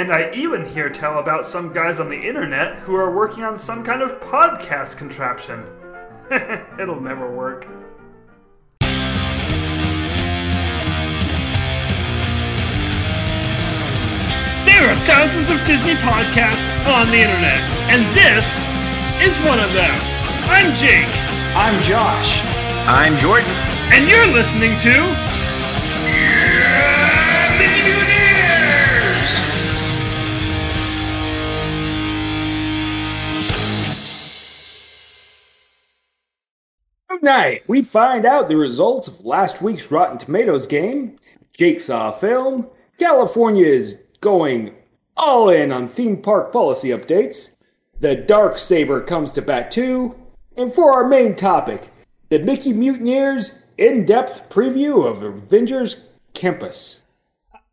And I even hear tell about some guys on the internet who are working on some kind of podcast contraption. It'll never work. There are thousands of Disney podcasts on the internet, and this is one of them. I'm Jake, I'm Josh. I'm Jordan. and you're listening to. Tonight, we find out the results of last week's Rotten Tomatoes game. Jake saw a film. California is going all in on theme park policy updates. The Dark Saber comes to bat too. And for our main topic, the Mickey Mutineers in-depth preview of Avengers Campus.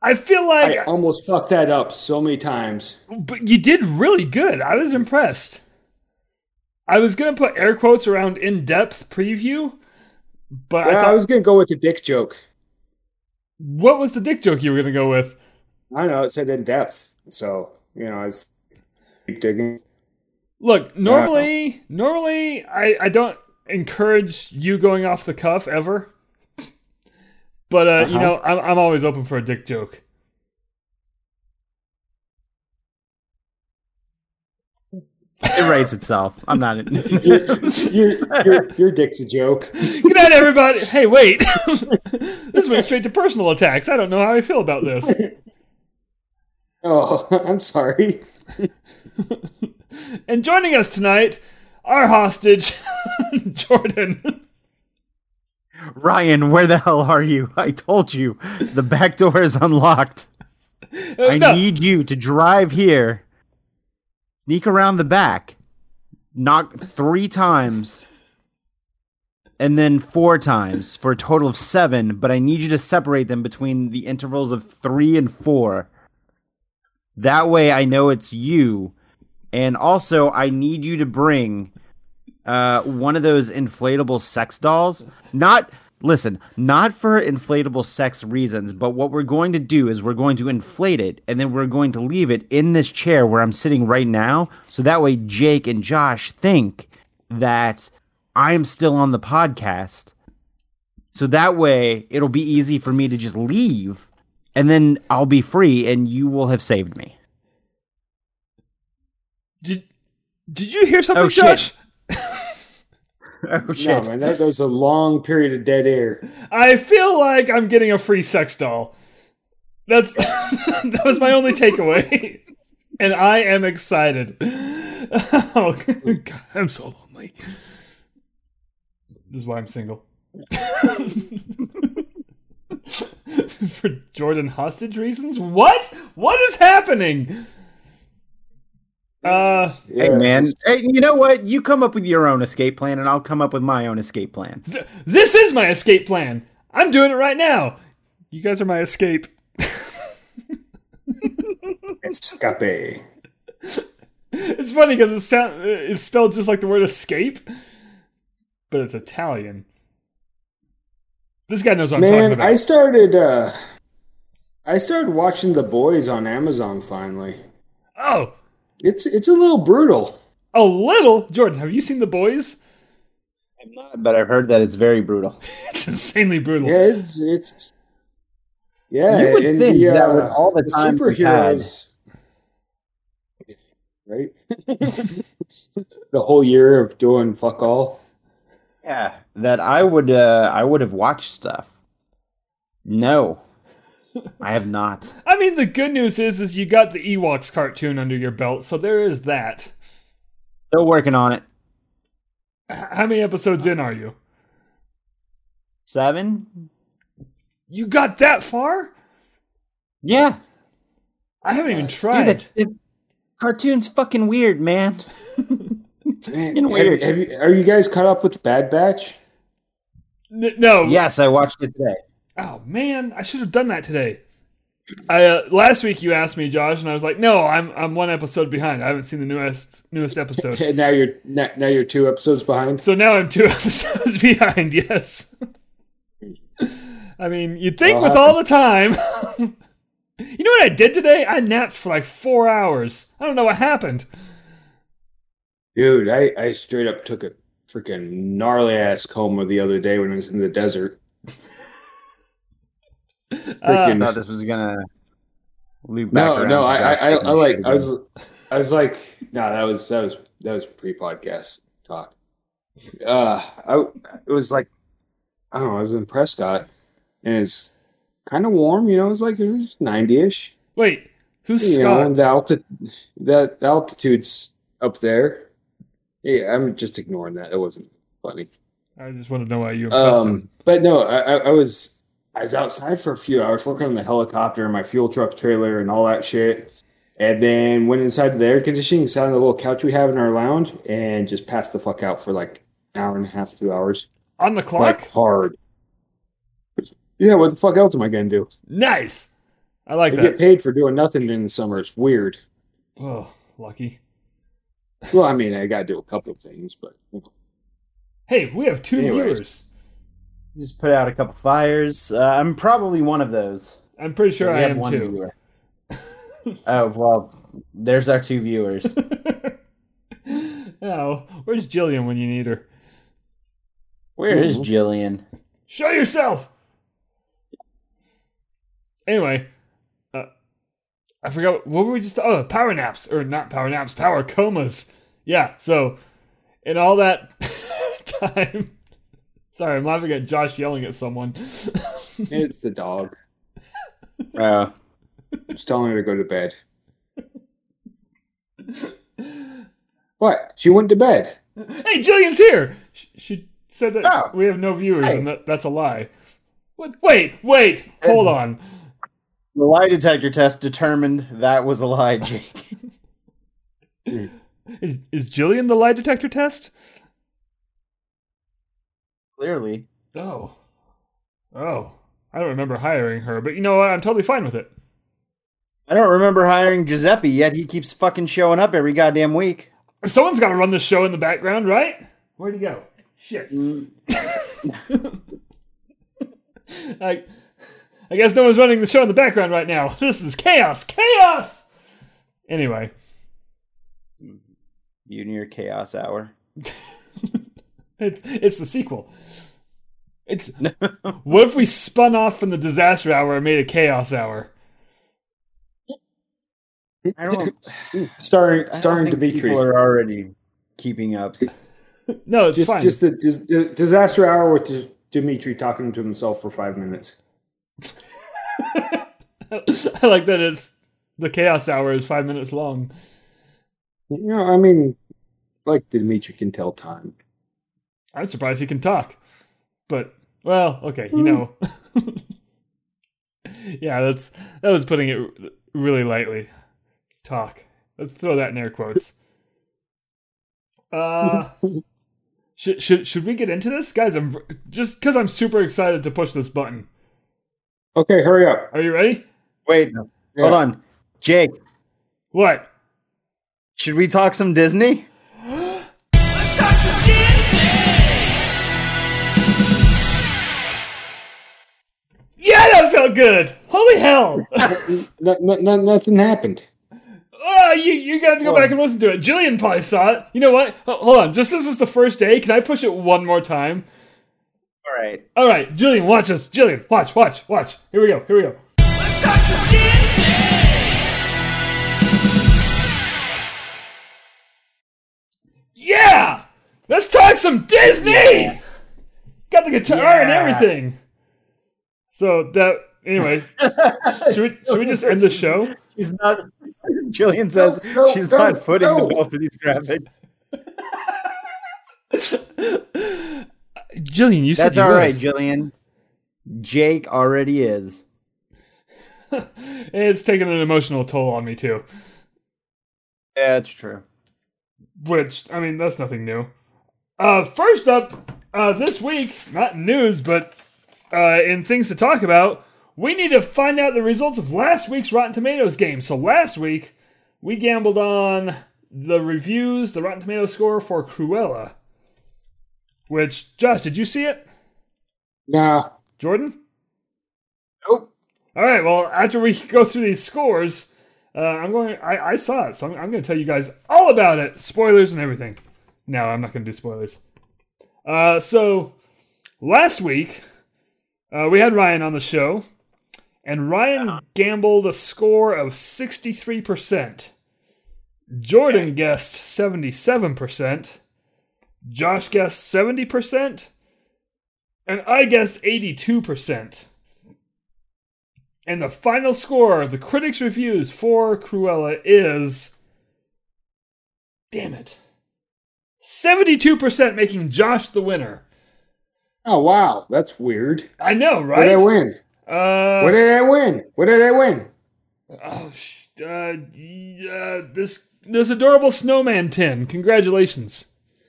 I feel like I almost fucked that up so many times. but you did really good. I was impressed. I was gonna put air quotes around in-depth preview, but I thought, I was gonna go with the dick joke. what was the dick joke you were gonna go with? I don't know it said in depth, so you know I was digging. Look, normally, normally I, I don't encourage you going off the cuff ever, but uh, you Uh-huh. know I'm I'm always open for a dick joke. It writes itself. I'm not. your, your, your, your dick's a joke. Good night, everybody. Hey, wait, this went straight to personal attacks. I don't know how I feel about this. Oh, I'm sorry. And joining us tonight, our hostage, Jordan. Ryan, where the hell are you? I told you the back door is unlocked. I Uh, No, need you to drive here, sneak around the back, knock three times, and then four times for a total of seven. But I need you to separate them between the intervals of three and four. That way I know it's you. And also, I need you to bring uh, one of those inflatable sex dolls. Not listen, not for inflatable sex reasons, but what we're going to do is we're going to inflate it and then we're going to leave it in this chair where I'm sitting right now. So that way Jake and Josh think that I'm still on the podcast. So that way it'll be easy for me to just leave and then I'll be free and you will have saved me. did, did you hear something, Oh, shit. Oh No, man, that, that was a long period of dead air. I feel like I'm getting a free sex doll. That's that was my only takeaway, and I am excited. Oh, God, I'm so lonely. This is why I'm single. For Jordan hostage reasons? What? What is happening? Uh, Hey man, hey, you know what? You come up with your own escape plan and I'll come up with my own escape plan. th- this is my escape plan. I'm doing it right now. You guys are my escape. Escape. It's funny because it sound it's spelled just like the word escape, but it's Italian. This guy knows what I'm talking Man, about. I started. uh I started watching The Boys on Amazon. Finally, oh, it's it's a little brutal. a little. Jordan, have you seen The Boys? I'm not, but I've heard that it's very brutal. It's insanely brutal. Yeah, it's it's. Yeah, You would think the, that uh, with all the time we've superheroes, right? the whole year of doing fuck all. Yeah, that I would uh I would have watched stuff. No. I have not. I mean, the good news is, is you got the Ewoks cartoon under your belt, so there is that. Still working on it. How many episodes in are you? 7? You got that far? Yeah. I haven't even Dude, tried. that, that cartoon's fucking weird, man. it's Man, fucking have- weird. have you- are you guys caught up with Bad Batch? N- no. yes, I watched it today. Oh man, I should have done that today. I uh, last week you asked me, Josh, and I was like, "No, I'm I'm one episode behind. I haven't seen the newest newest episode." And now you're now now you're two episodes behind. so now I'm two episodes behind. Yes. I mean, you'd think with all the time. You know what I did today? I napped for like four hours. I don't know what happened. Dude, I, I straight up took a freaking gnarly ass coma the other day when I was in the desert. Uh, Freaking- thought this was gonna loop back No, around no, to I, I, I, taking I a like, I was. I was like, no, that was, that was, that was pre-podcast talk. Uh, I, it was like, I don't know, I was in Prescott, and it's kind of warm, you know, it was like it was ninety-ish. wait, who's You know, Scott? the alti- that altitude's up there. Yeah, I'm just ignoring that. It wasn't funny. I just want to know why you impressed him. Um, but no, I, I, I was I was outside for a few hours working on the helicopter and my fuel truck trailer and all that shit. And then went inside the air conditioning, sat on the little couch we have in our lounge, and just passed the fuck out for like an hour and a half, two hours. On the clock? Like hard. Yeah, what the fuck else am I gonna do? nice. I like I that. get paid for doing nothing in the summer. It's weird. Oh, lucky. Well, I mean, I gotta do a couple of things, but Hey, we have two Anyways. viewers. Just put out a couple fires. Uh, I'm probably one of those. I'm pretty sure We I have am one too. viewer. oh well, there's our two viewers. oh, where's Jillian when you need her? Where is Jillian? Show yourself. Anyway, uh, I forgot what were we just oh power naps or not power naps power comas. Yeah, so in all that time, sorry, I'm laughing at Josh yelling at someone. it's the dog. Uh, Just telling her to go to bed. What? She went to bed. hey, Jillian's here. She, she said that Oh. we have no viewers, Hey. and that, that's a lie. What? Wait, wait, hold on. the lie detector test determined that was a lie, Jake. Is is Jillian the lie detector test? Clearly. Oh. Oh. I don't remember hiring her, but you know what? I'm totally fine with it. I don't remember hiring Giuseppe yet. He keeps fucking showing up every goddamn week. Someone's got to run the show in the background, right? Where'd he go? Shit. Mm. I, I guess no one's running the show in the background right now. This is chaos. Chaos! Anyway. You and your chaos hour. It's it's the sequel. It's what if we spun off from the disaster hour and made a chaos hour? I don't. Starring I don't starring Dimitri. People are already keeping up. No, it's Just fine. just the dis- di- disaster hour with D- Dimitri talking to himself for five minutes. I like that it's the chaos hour is five minutes long. You know, I mean, like Dimitri can tell time. I'm surprised he can talk. But well, okay, you know. yeah, that's that was putting it really lightly. Talk. Let's throw that in air quotes. Uh should should should we get into this, guys? I'm just because I'm super excited to push this button. Okay, hurry up. Are you ready? Wait, Yeah. hold on. Jake, What? should we talk some Disney? Yeah, good. Holy hell! No, no, no, nothing happened. Oh, you you got to go back and listen to it. Jillian probably saw it. You know what? Hold on. Just this is the first day. Can I push it one more time? All right. All right, Jillian, watch this. Jillian, watch, watch, watch. Here we go. Here we go. Yeah, let's talk some Disney. Got the guitar and everything. So that anyway, should we should we just end the show? She's not. Jillian says No, no, she's no, not footing no. the bill for these graphics. Jillian, you said That's you all would. right, Jillian. Jake already is. It's taken an emotional toll on me too. Yeah, it's true. Which I mean, that's nothing new. Uh, first up, uh, this week, not news, but uh, in things to talk about, we need to find out the results of last week's Rotten Tomatoes game. So last week, we gambled on the reviews, the Rotten Tomatoes score for Cruella. Which, Josh, did you see it? Nah, Jordan? Nope. All right. Well, after we go through these scores, uh, I'm going. I, I saw it, so I'm, I'm going to tell you guys all about it. Spoilers and everything. No, I'm not going to do spoilers. Uh, so last week uh, we had Ryan on the show, and Ryan uh-huh. gambled a score of 63%. Jordan guessed 77%. Josh guessed 70%. And I guessed 82%. And the final score, of the critics' reviews for Cruella is. Damn it. 72% making Josh the winner. Oh wow, that's weird. I know, right? did I win? Uh, What did I win? What did I win? oh, sh- uh, y- uh, this this adorable snowman tin. Congratulations.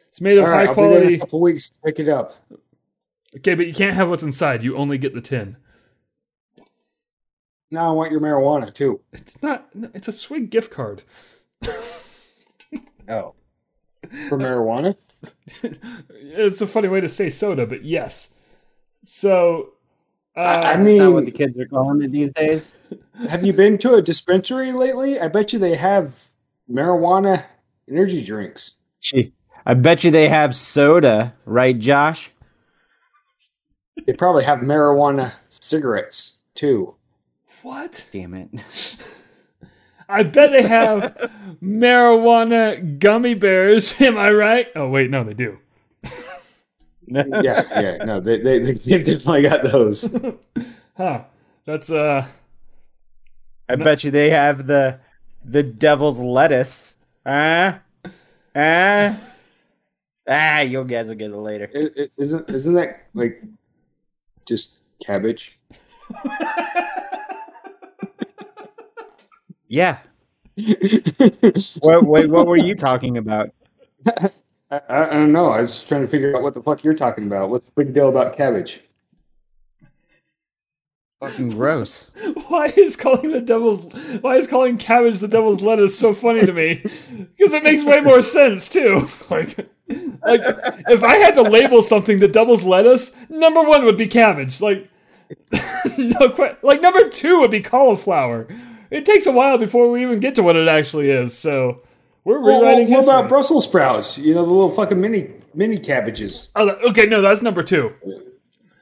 It's made of All right, high I'll be there in quality. a couple weeks pick it up. Okay, but you can't have what's inside. You only get the tin. Now I want your marijuana too. It's not. It's a swig gift card. Oh. For marijuana? it's a funny way to say soda, but yes. So, uh, I, I That's not what the kids are calling it these days. have you been to a dispensary lately? I bet you they have marijuana energy drinks. Gee, I bet you they have soda, right, Josh? They probably have marijuana cigarettes too. what? Damn it. I bet they have marijuana gummy bears. Am I right? Oh wait, no, they do. Yeah, yeah, no, they they, they definitely got those. Huh? That's uh. I bet you they have the the devil's lettuce. Ah, ah, ah. You guys will get it later. It, it, isn't isn't that like just cabbage? Yeah. What? Wait, what were you talking about? I, I, I don't know. I was just trying to figure out what the fuck you're talking about. What's the big deal about cabbage? Fucking gross. Why is calling the devil's why is calling cabbage the devil's lettuce so funny to me? Because it makes way more sense too. Like, like if I had to label something the devil's lettuce, number one would be cabbage. Like, no que- like number two would be cauliflower. It takes a while before we even get to what it actually is. So we're Well, rewriting what history. about Brussels sprouts? You know the little fucking mini mini cabbages. oh, okay, no, that's number two.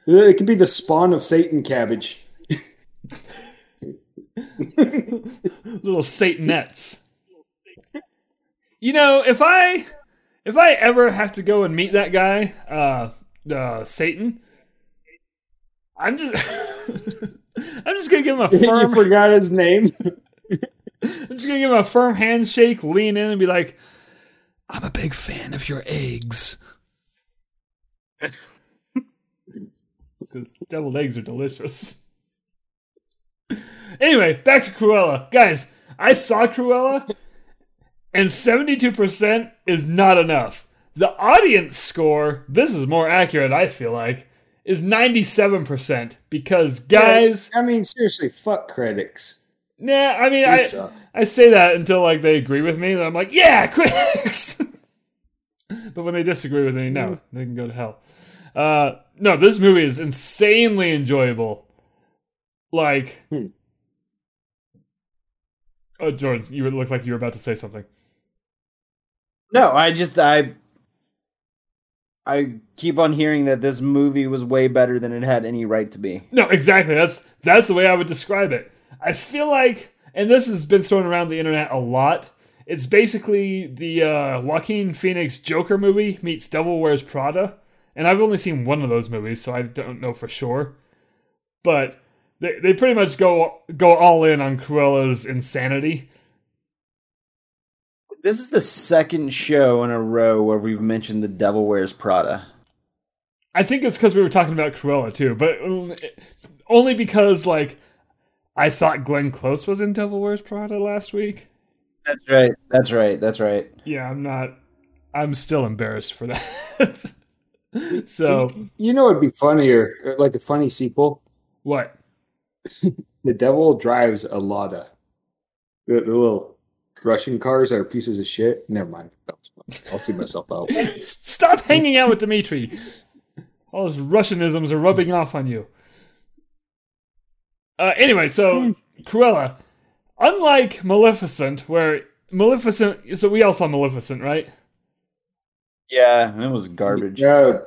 It could be the spawn of Satan cabbage. little satanettes. You know, if I if I ever have to go and meet that guy, uh, uh Satan, I'm just I'm just gonna give him a you firm forgot his name. I'm just gonna give him a firm handshake, lean in and be like, I'm a big fan of your eggs. Because deviled eggs are delicious. Anyway, back to Cruella. Guys, I saw Cruella, and 72% is not enough. The audience score, this is more accurate, I feel like, is 97%. Because, guys, I mean, seriously, fuck critics. Nah, I mean, You I, suck. I say that until like they agree with me, and I'm like, yeah, critics. but when they disagree with me, no, they can go to hell. Uh, no, this movie is insanely enjoyable. Like, Hmm. oh, Jordan, you look like you were about to say something. No, I just I I keep on hearing that this movie was way better than it had any right to be. No, exactly. That's that's the way I would describe it. I feel like, and this has been thrown around the internet a lot. It's basically the uh, Joaquin Phoenix Joker movie meets Devil Wears Prada, and I've only seen one of those movies, so I don't know for sure. But they they pretty much go go all in on Cruella's insanity. This is the second show in a row where we've mentioned the Devil Wears Prada. I think it's because we were talking about Cruella too, but um, only because like I thought Glenn Close was in Devil Wears Prada last week. That's right. That's right. That's right. Yeah, I'm not. I'm still embarrassed for that. so You know, it'd be funnier, uh, like a funny sequel. what? The Devil Drives a Lada. The, the little Russian cars are pieces of shit. Never mind. I'll see myself out. Stop hanging out with Dimitri. All those Russianisms are rubbing off on you. Uh, anyway, so Cruella, unlike Maleficent, where Maleficent, so we all saw Maleficent, right? Yeah, it was garbage. Yeah,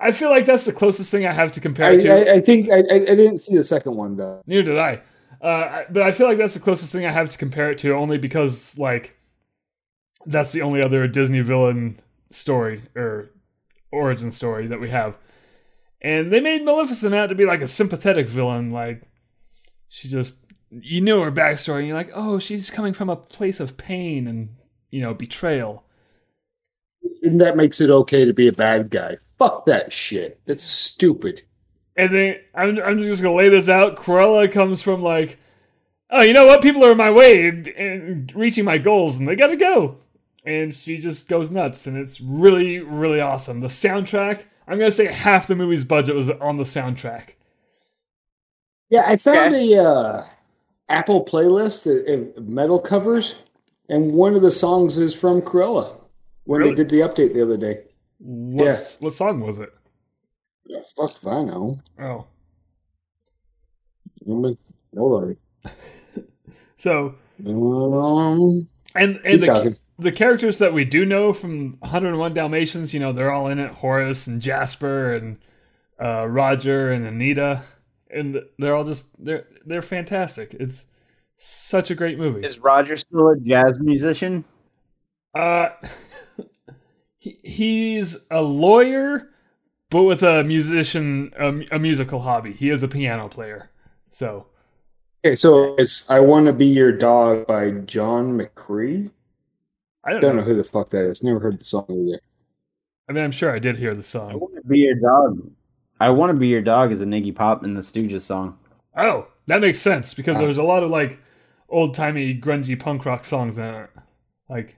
I feel like that's the closest thing I have to compare I, it to. I, I think I, I I didn't see the second one though. Neither did I. Uh, I- but I feel like that's the closest thing I have to compare it to, only because like that's the only other Disney villain story or origin story that we have. And they made Maleficent out to be like a sympathetic villain, like she just you knew her backstory, and you're like, oh, she's coming from a place of pain and you know betrayal. And that makes it okay to be a bad guy. Fuck that shit. That's stupid. And then I'm, I'm just gonna lay this out. Cruella comes from like, oh, you know what? People are in my way and, and reaching my goals, and they gotta go. And she just goes nuts, and it's really, really awesome. The soundtrack. I'm gonna say half the movie's budget was on the soundtrack. Yeah, I found a uh, Apple playlist of- metal covers, and one of the songs is from Cruella when Really? they did the update the other day. What what song was it? Yeah, fuck if I know. Oh, on. so Um, and and the talking. the characters that we do know from 101 Dalmatians, you know, they're all in it. Horace and Jasper and uh, Roger and Anita, and they're all just they're they're fantastic. It's such a great movie. Is Roger still a jazz musician? Uh, he, he's a lawyer, but with a musician, a, a musical hobby. He is a piano player. So Okay, so it's "I Want to Be Your Dog" by John McCree. I don't, Don't know. know who the fuck that is. Never heard the song either. I mean, I'm sure I did hear the song. I want to be your dog. I want to be your dog is a Iggy Pop in the Stooges song. Oh, that makes sense because Ah. there's a lot of like old timey grungy punk rock songs in it. Like,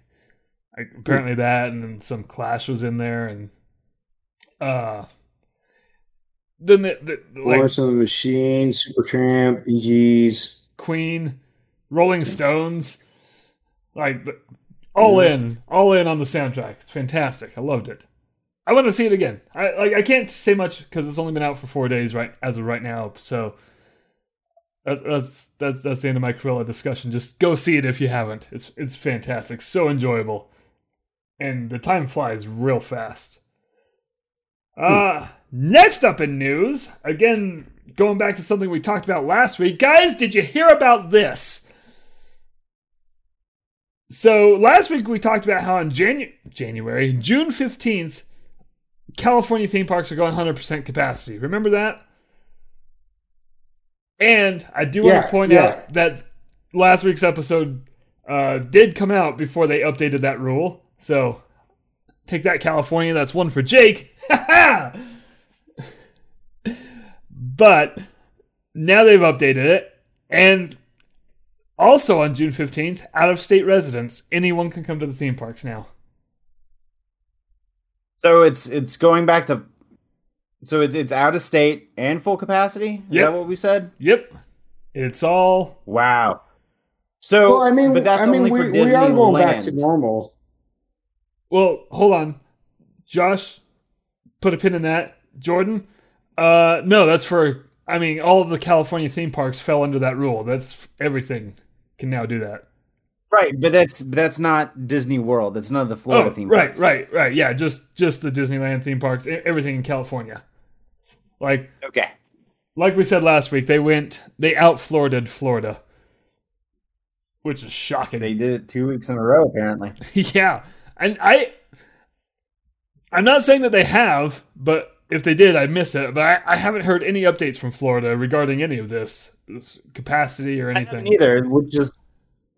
like apparently that, and then some Clash was in there, and uh, then the, the like Florence and the Machine, Supertramp, Bee Gees. Queen, Rolling Stones, like the, all in, all in on the soundtrack. It's fantastic. I loved it. I want to see it again. I like. I can't say much because it's only been out for four days right as of right now. So that's that's that's that's the end of my Cruella discussion. Just go see it if you haven't. It's it's fantastic. So enjoyable, and the time flies real fast. Uh next up in news, again going back to something we talked about last week. Guys, did you hear about this? So last week we talked about how on Janu- January, June 15th, California theme parks are going 100% capacity. Remember that? And I do want to point yeah. out that last week's episode uh, did come out before they updated that rule. So take that, California. That's one for Jake. but now they've updated it. And also on June 15th, out of state residents, anyone can come to the theme parks now. So it's it's going back to so it's it's out of state and full capacity. Is Yep. that what we said? Yep. It's all Wow. So, Well, I mean, but that's I mean, only we, for we are going back to normal. Well, hold on. Josh, put a pin in that. Jordan, uh, no, that's for. I mean, all of the California theme parks fell under that rule. That's everything can now do that. Right, but that's that's not Disney World. That's none of the Florida oh, theme right, parks. right, right. Right. Yeah, just just the Disneyland theme parks, e- everything in California. Like Okay. like we said last week, they went they out Florida'd Florida, which is shocking. They did it two weeks in a row, apparently. yeah, and I, I'm not saying that they have, but if they did, I missed it. But I, I haven't heard any updates from Florida regarding any of this, this capacity or I anything. haven't either, which is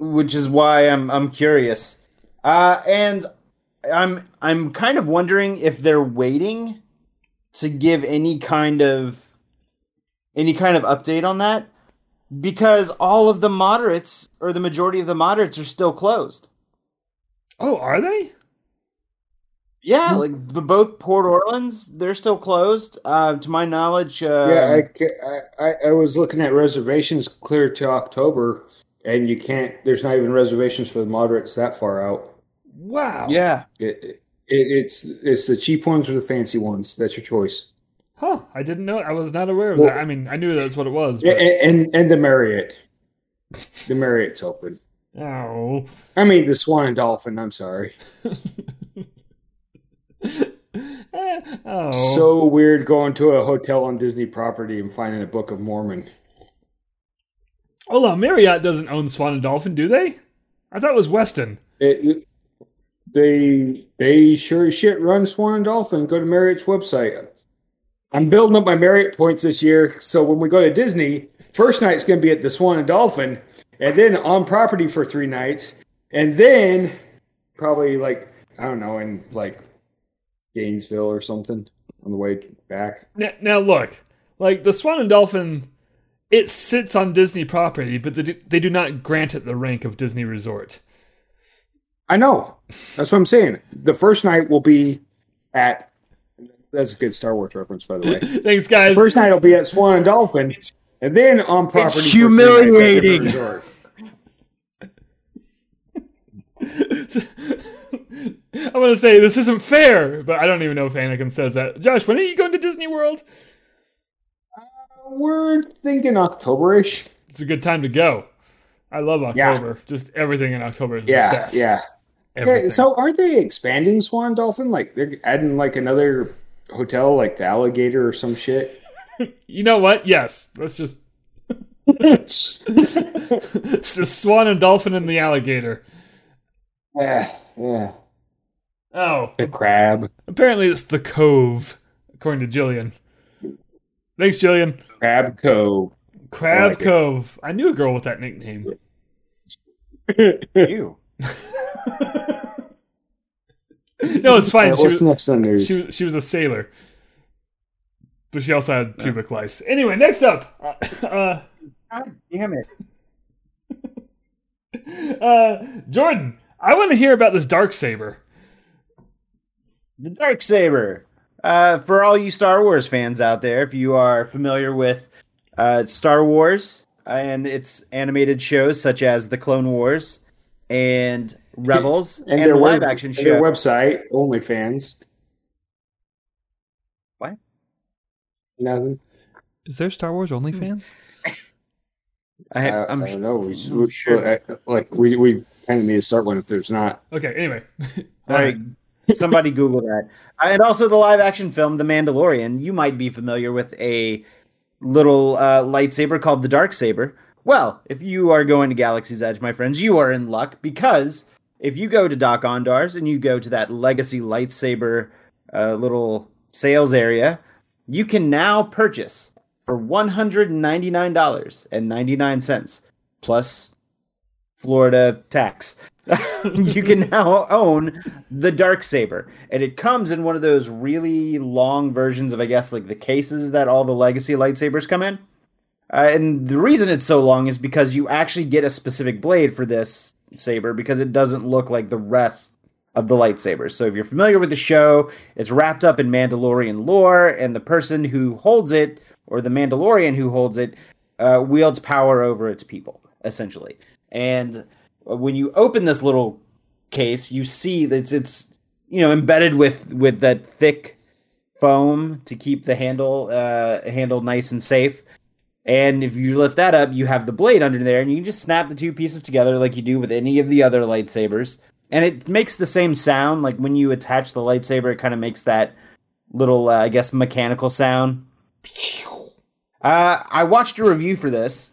which is why I'm I'm curious. Uh, and I'm I'm kind of wondering if they're waiting to give any kind of any kind of update on that because all of the moderates or the majority of the moderates are still closed. Oh, are they? Yeah, like the both Port Orleans, they're still closed. Uh, to my knowledge, uh, yeah, I, I, I, I was looking at reservations clear to October, and you can't. There's not even reservations for the moderates that far out. Wow. yeah. It, it, it's it's the cheap ones or the fancy ones. That's your choice. Huh? I didn't know. I was not aware of Well- that. I mean, I knew that's what it was. Yeah, But, and, and and the Marriott, the Marriott's open. oh. I mean the Swan and Dolphin. I'm sorry. Eh, oh. So weird going to a hotel on Disney property and finding a Book of Mormon. Hold on, Marriott doesn't own Swan and Dolphin, do they? I thought it was Westin. It, they they sure as shit run Swan and Dolphin. Go to Marriott's website. I'm building up my Marriott points this year, so when we go to Disney, first night's going to be at the Swan and Dolphin, and then on property for three nights, and then probably like I don't know in like Gainesville or something on the way back. Now, now look, like the Swan and Dolphin, it sits on Disney property, but they do, they do not grant it the rank of Disney Resort. I know. That's what I'm saying. The first night will be at. That's a good Star Wars reference, by the way. Thanks, guys. First night will be at Swan and Dolphin, and then on property. for three nights at different humiliating. I want to say this isn't fair, but I don't even know if Anakin says that. Josh, when are you going to Disney World? We're thinking Octoberish. It's a good time to go. I love Yeah. October. Just everything in October is the Yeah, best. yeah. Everything. Yeah, so aren't they expanding Swan Dolphin? Like they're adding like another hotel, like the Alligator or some shit. you know what? Yes. Let's just it's the Swan and Dolphin and the alligator. yeah, yeah. Oh, The crab, apparently it's the Cove, according to Jillian. Thanks, Jillian. Crab Cove. Crab like it. Cove. I knew a girl with that nickname. You. No, it's fine. Uh, She what's was, next on news? she was she was a sailor, but she also had pubic lice. Anyway, next up, uh, God damn it. uh, Jordan. I want to hear about this dark saber. The Dark Saber. Uh, for all you Star Wars fans out there, if you are familiar with uh, Star Wars and its animated shows such as the Clone Wars and Rebels and, the their live web- action show. their website, OnlyFans. What? Nothing. Is there Star Wars OnlyFans? I, I, I'm I don't know. We, I'm we, sure. uh, like we we kind of need to start one if there's not. Okay. Anyway, All right, somebody Google that. Uh, And also the live action film The Mandalorian. You might be familiar with a little uh, lightsaber called the Dark Saber. Well, if you are going to Galaxy's Edge, my friends, you are in luck because if you go to Dok-Ondar's and you go to that Legacy lightsaber uh, little sales area, you can now purchase for one hundred and ninety nine dollars and ninety nine cents plus Florida tax. you can now own the dark saber. And it comes in one of those really long versions of i guess like the cases that all the legacy lightsabers come in. Uh, and the reason it's so long is because you actually get a specific blade for this saber because it doesn't look like the rest of the lightsabers. So if you're familiar with the show it's wrapped up in mandalorian lore and the person who holds it or the mandalorian who holds it uh, wields power over its people essentially. And when you open this little case, you see that it's, it's you know embedded with with that thick foam to keep the handle uh, handle nice and safe. And if you lift that up, you have the blade under there, and you can just snap the two pieces together like you do with any of the other lightsabers. And it makes the same sound. Like when you attach the lightsaber, it kind of makes that little, uh, I guess, mechanical sound. Uh, I watched a review for this,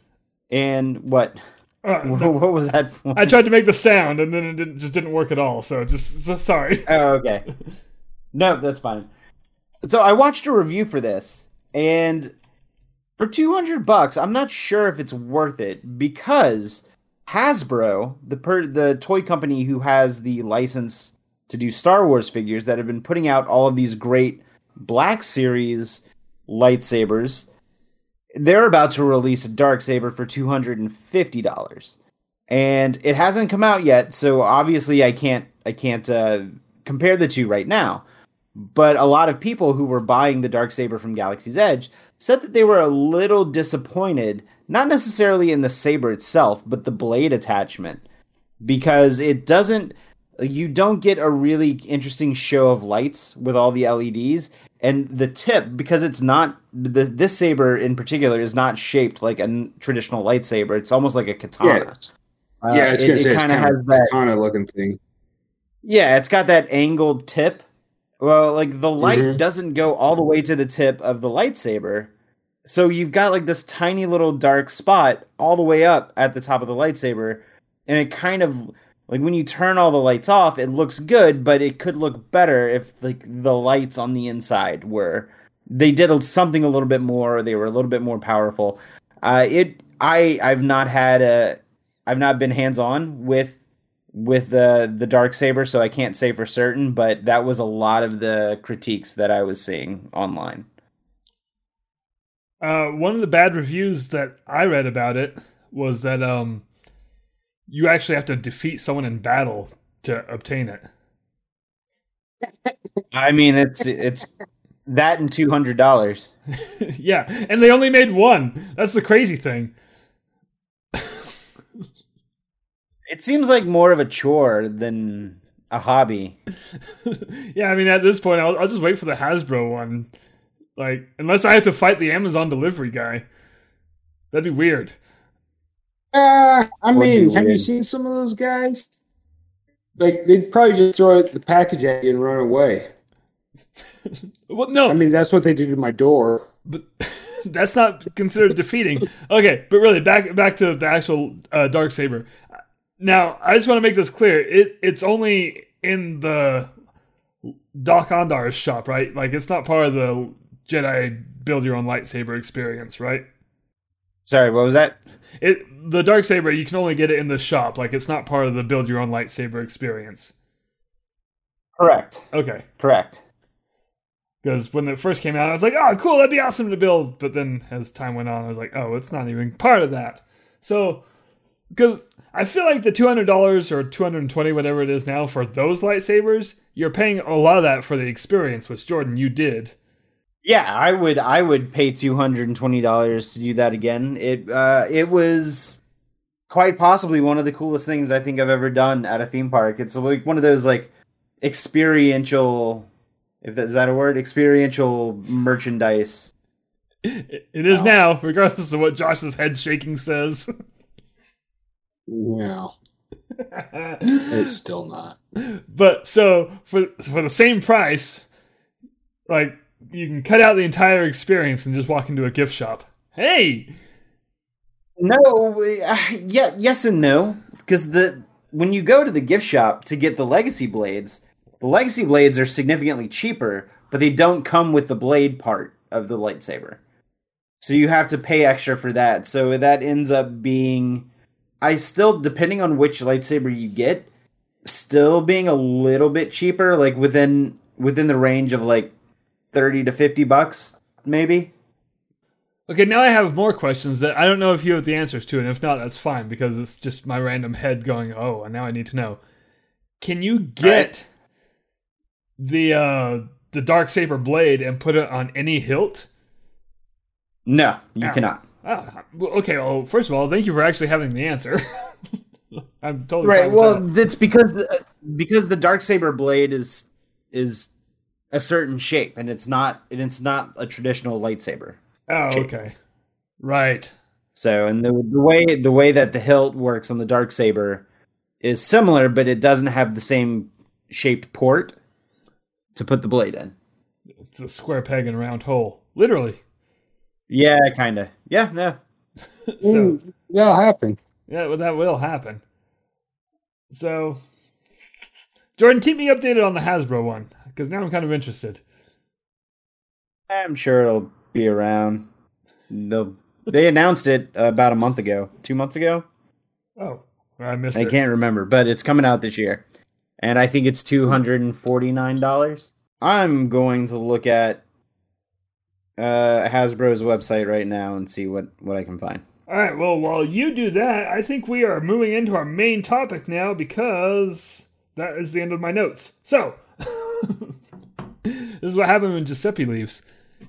and what? Uh, What was that for? I tried to make the sound and then it didn't, just didn't work at all. So just so sorry. Oh, okay. No, that's fine. So I watched a review for this, and for two hundred bucks, I'm not sure if it's worth it because Hasbro, the per- the toy company who has the license to do Star Wars figures that have been putting out all of these great Black Series lightsabers, they're about to release a dark saber for two hundred and fifty dollars, and it hasn't come out yet. So obviously, I can't I can't uh, compare the two right now. But a lot of people who were buying the dark saber from Galaxy's Edge said that they were a little disappointed, not necessarily in the saber itself, but the blade attachment, because it doesn't you don't get a really interesting show of lights with all the LEDs. And the tip, because it's not the, this saber in particular is not shaped like a n- traditional lightsaber. It's almost like a katana. Yeah. Uh, yeah, I was it, it say it's kind of has that. of looking thing. Yeah, it's got that angled tip. Well, like the light Mhm. doesn't go all the way to the tip of the lightsaber. So you've got like this tiny little dark spot all the way up at the top of the lightsaber. And it kind of like when you turn all the lights off, it looks good, but it could look better if like the lights on the inside were they did something a little bit more, they were a little bit more powerful. Uh it I I've not had a I've not been hands on with with the the dark saber so i can't say for certain but that was a lot of the critiques that i was seeing online Uh, one of the bad reviews that I read about it was that um, you actually have to defeat someone in battle to obtain it. i mean it's it's that and $200 yeah, and they only made one. That's the crazy thing. it seems like more of a chore than a hobby yeah, I mean, at this point, I'll, I'll just wait for the Hasbro one. Like, unless I have to fight the Amazon delivery guy, that'd be weird. Uh, I Would mean, have you seen some of those guys? Like they'd probably just throw the package at you and run away. Well, no, I mean, that's what they did to my door. but that's not considered defeating. Okay, but really, back back to the actual uh, dark saber. Now, I just want to make this clear. It it's only in the Dok-Ondar's shop, right? Like, it's not part of the Jedi build your own lightsaber experience, right? Sorry what was that It the dark saber you can only get it in the shop. Like, it's not part of the build your own lightsaber experience. correct Okay, correct because when it first came out, I was like, "Oh, cool, that'd be awesome to build." But then, as time went on, I was like, "Oh, it's not even part of that." So, because I feel like the two hundred dollars or two hundred and twenty, whatever it is now, for those lightsabers, you're paying a lot of that for the experience, which Jordan, you did. Yeah i would i would pay $220 to do that again it uh it was quite possibly one of the coolest things i think i've ever done at a theme park it's like one of those like experiential if that is that a word experiential merchandise It, it is Wow. now, regardless of what Josh's head shaking says. Yeah, it's still not. but so for for the same price, like you can cut out the entire experience and just walk into a gift shop. Hey, no uh, yeah yes and no. Because the when you go to the gift shop to get the legacy blades the legacy blades are significantly cheaper but they don't come with the blade part of the lightsaber. So you have to pay extra for that. So that ends up being i still depending on which lightsaber you get still being a little bit cheaper like within within the range of like 30 to 50 bucks maybe Okay, now I have more questions that I don't know if you have the answers to, and if not, that's fine because it's just my random head going, "Oh, and now I need to know." Can you get the uh the dark saber blade and put it on any hilt? no you Ow. cannot Ah, okay. Well, first of all, thank you for actually having the answer. I'm totally right well that. it's because the, because the dark saber blade is is a certain shape and it's not and it's not a traditional lightsaber Oh, shape. okay. Right. so and the, the way the way that the hilt works on the dark saber is similar but it doesn't have the same shaped port to put the blade in It's a square peg in a round hole, literally. yeah kind of yeah no so that'll happen. yeah, well, that will happen. So, Jordan, keep me updated on the Hasbro one because now I'm kind of interested. i'm sure it'll be around They'll, they announced it about a month ago two months ago Oh, I missed it. I it. can't remember, but it's coming out this year. And I think it's $249. I'm going to look at uh, Hasbro's website right now and see what, what I can find. All right. Well, while you do that, I think we are moving into our main topic now because that is the end of my notes. So, this is what happens when Giuseppe leaves.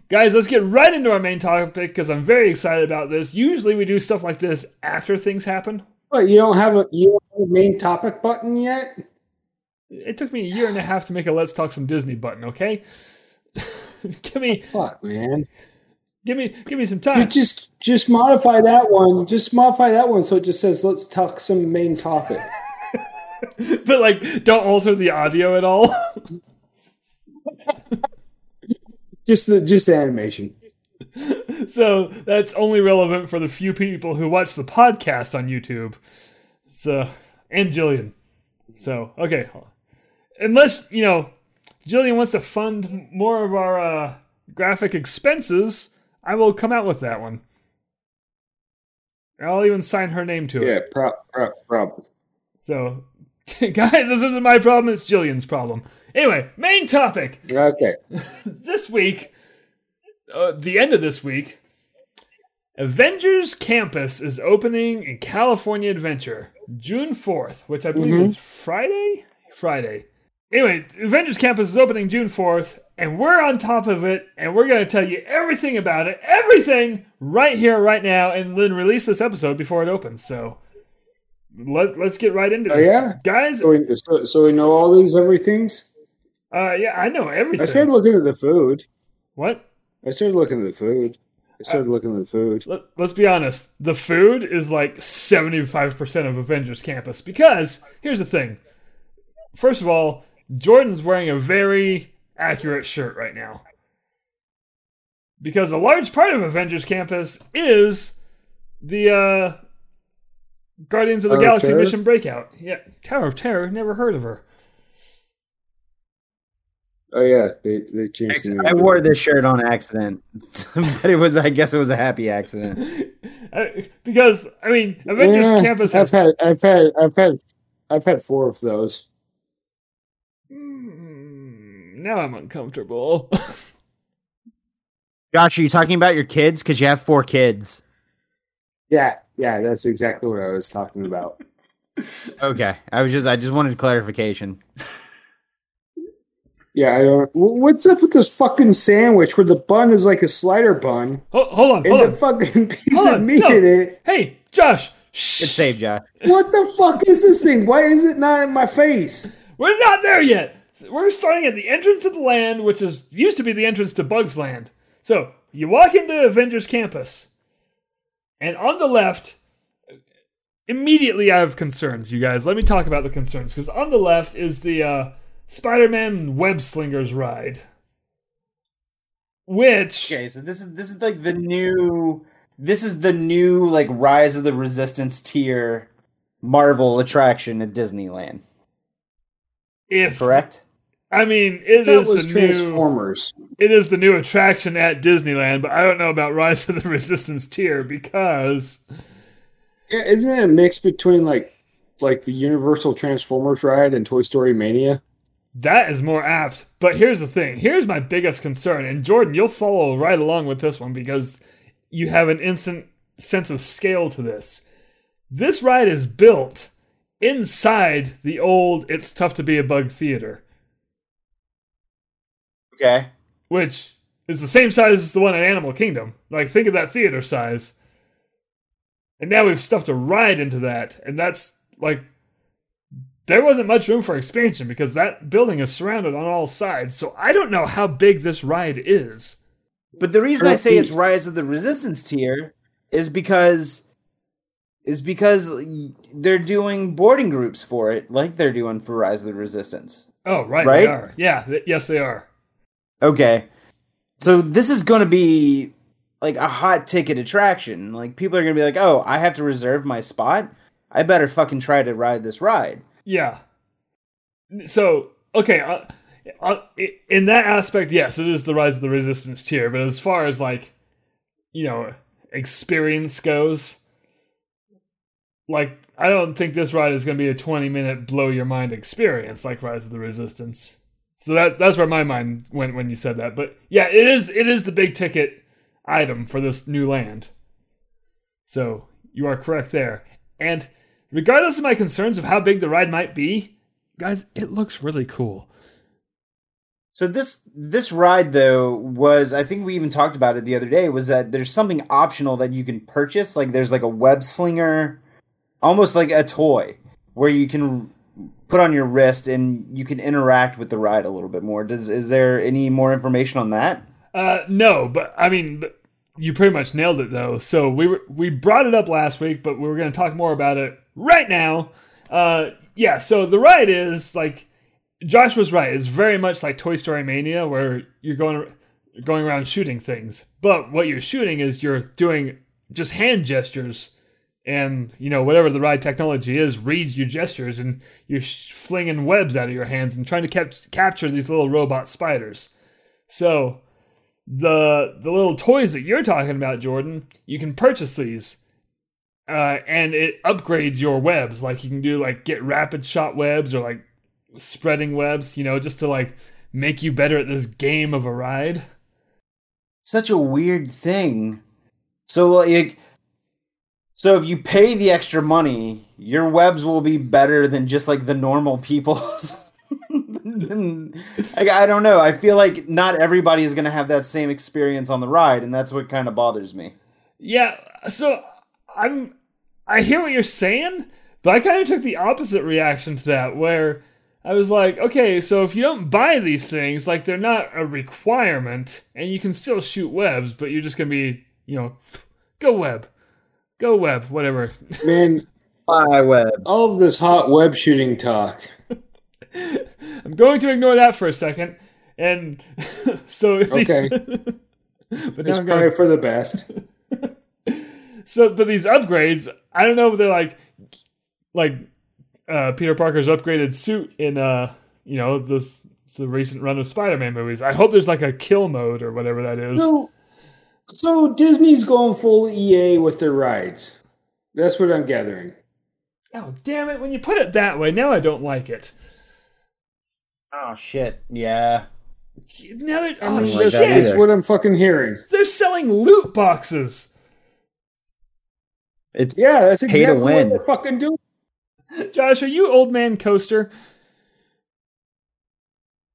Guys, let's get right into our main topic because I'm very excited about this. Usually, we do stuff like this after things happen. What you don't have a you don't have a main topic button yet? It took me a year and a half to make a Let's Talk Some Disney button. Okay, give me, Fuck, man. give me, give me some You time. just just modify that one. Just modify that one so it just says let's talk some main topic. but like, don't alter the audio at all. Just the just the animation. so that's only relevant for the few people who watch the podcast on YouTube. So and Jillian. So okay, unless you know Jillian wants to fund more of our uh, graphic expenses, I will come out with that one. I'll even sign her name to it. Yeah, pro, pro, problem. So, guys, this isn't my problem; it's Jillian's problem. Anyway, main topic Okay. this week, uh, the end of this week, Avengers Campus is opening in California Adventure June 4th, which I believe Mhm. is Friday? Friday. Anyway, Avengers Campus is opening June 4th, and we're on top of it, and we're going to tell you everything about it, everything right here, right now, and then release this episode before it opens. So let, let's get right into Oh, yeah? Guys, So we, so, so we know all these everythings. Uh, yeah, I know everything. I started looking at the food. what? I started looking at the food. I started looking at the food. Let, let's be honest. The food is like 75% of Avengers Campus because here's the thing. First of all, Jordan's wearing a very accurate shirt right now. Because a large part of Avengers Campus is the uh, Guardians of the Tower Galaxy Terror? Mission Breakout. Yeah, Tower of Terror. Never heard of her. Oh yeah, they they changed the I wore this shirt on accident, but it was I guess it was a happy accident. Uh, because I mean, Avengers Yeah, Campus I've has had I've had I've had I've had four of those. Mm, now I'm uncomfortable. Josh, are you talking about your kids? Because you have four kids. Yeah, yeah, that's exactly what I was talking about. Okay, I was just I just wanted clarification. Yeah, I don't. What's up with this fucking sandwich where the bun is like a slider bun Ho- hold on, and hold the on. fucking piece Hold of on, meat no. in it? Hey, Josh. Shh. It's safe, Josh. What the fuck is this thing? Why is it not in my face? We're not there yet. We're starting at the entrance of the land, which is used to be the entrance to Bugs Land. So you walk into Avengers Campus, and on the left, immediately I have concerns. You guys, let me talk about the concerns because on the left is the uh, Spider-Man Web Slingers ride, which Okay, so this is this is like the new this is the new like Rise of the Resistance tier Marvel attraction at Disneyland. if Correct? I mean it That is was the new Transformers. it is the new attraction at Disneyland, but I don't know about Rise of the Resistance tier because Yeah, isn't it a mix between like like the Universal Transformers ride and Toy Story Mania? That is more apt. But here's the thing. Here's my biggest concern, and Jordan, you'll follow right along with this one because you have an instant sense of scale to this. This ride is built inside the old "It's Tough to Be a Bug" theater, Okay. which is the same size as the one at Animal Kingdom. Like, think of that theater size. And now we've stuffed a ride into that, and that's like there wasn't much room for expansion because that building is surrounded on all sides. So I don't know how big this ride is. But the reason I say it's Rise of the Resistance tier is because is because they're doing boarding groups for it, like they're doing for Rise of the Resistance. Oh, right, Right? they are. Yeah, th- yes, they are. Okay. So this is going to be like a hot ticket attraction. Like people are going to be like, "Oh, I have to reserve my spot. I better fucking try to ride this ride." Yeah. So okay, uh, uh, in that aspect, yes, it is the rise of the resistance tier. But as far as like, you know, experience goes, like I don't think this ride is going to be a twenty-minute blow your mind experience like Rise of the Resistance. So that that's where my mind went when you said that. But yeah, it is it is the big ticket item for this new land. So you are correct there. And regardless of my concerns of how big the ride might be, guys, it looks really cool. So this this ride though was I think we even talked about it the other day was that there's something optional that you can purchase like there's like a web slinger almost like a toy where you can put on your wrist and you can interact with the ride a little bit more. Does is there any more information on that? Uh, no, but I mean, you pretty much nailed it though. So we were, we brought it up last week, but we were going to talk more about it right now. Uh, yeah. So the ride is like Josh was right. It's very much like Toy Story Mania, where you're going going around shooting things, but what you're shooting is you're doing just hand gestures and you know whatever the ride technology is reads your gestures and you're flinging webs out of your hands and trying to cap- capture these little robot spiders so the the little toys that you're talking about jordan you can purchase these uh, and it upgrades your webs like you can do like get rapid shot webs or like spreading webs you know just to like make you better at this game of a ride Such a weird thing. So like so if you pay the extra money, your webs will be better than just like the normal people's. like, I don't know. I feel like not everybody is going to have that same experience on the ride, and that's what kind of bothers me. Yeah, so I'm I hear what you're saying, but I kind of took the opposite reaction to that where I was like, okay, so if you don't buy these things, like they're not a requirement and you can still shoot webs, but you're just going to be, you know, go web. Go web, whatever. Man, My web. all of this hot web shooting talk. I'm going to ignore that for a second. And so Okay. but now It's I'm probably going, for the best. So but these upgrades, I don't know if they're like like uh, Peter Parker's upgraded suit in uh you know this the recent run of Spider-Man movies. I hope there's like a kill mode or whatever that is. So, so Disney's going full EA with their rides. That's what I'm gathering. Oh damn it! When you put it that way, now I don't like it. Oh shit. Yeah. Now they're I oh mean, like that's, that shit! that's what I'm fucking hearing. They're selling loot boxes. It's Yeah, that's Pay to exactly what win. they're fucking doing. Josh, are you old man coaster?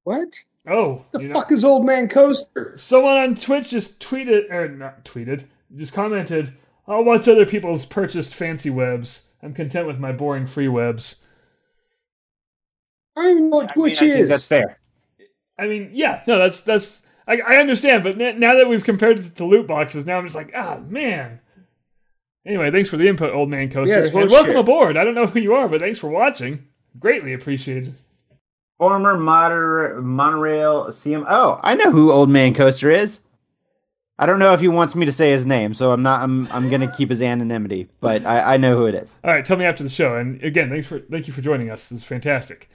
What Oh, the you know- fuck is Old Man Coaster? Someone on Twitch just tweeted, or not tweeted, just commented, I'll watch other people's purchased fancy webs. I'm content with my boring free webs. I don't even know what I mean, Twitch I think is. that's fair. I mean, yeah, no, that's, that's, I, I understand, but n- now that we've compared it to loot boxes, now I'm just like, ah, man. Anyway, thanks for the input, old man coaster. Yeah, and welcome bullshit. aboard. I don't know who you are, but thanks for watching. Greatly appreciated. Former moder- monorail CM. Oh, I know who Old Man Coaster is. I don't know if he wants me to say his name, so I'm not. I'm. I'm gonna keep his anonymity, but I, I know who it is. All right, tell me after the show. And again, thanks for thank you for joining us. This is fantastic.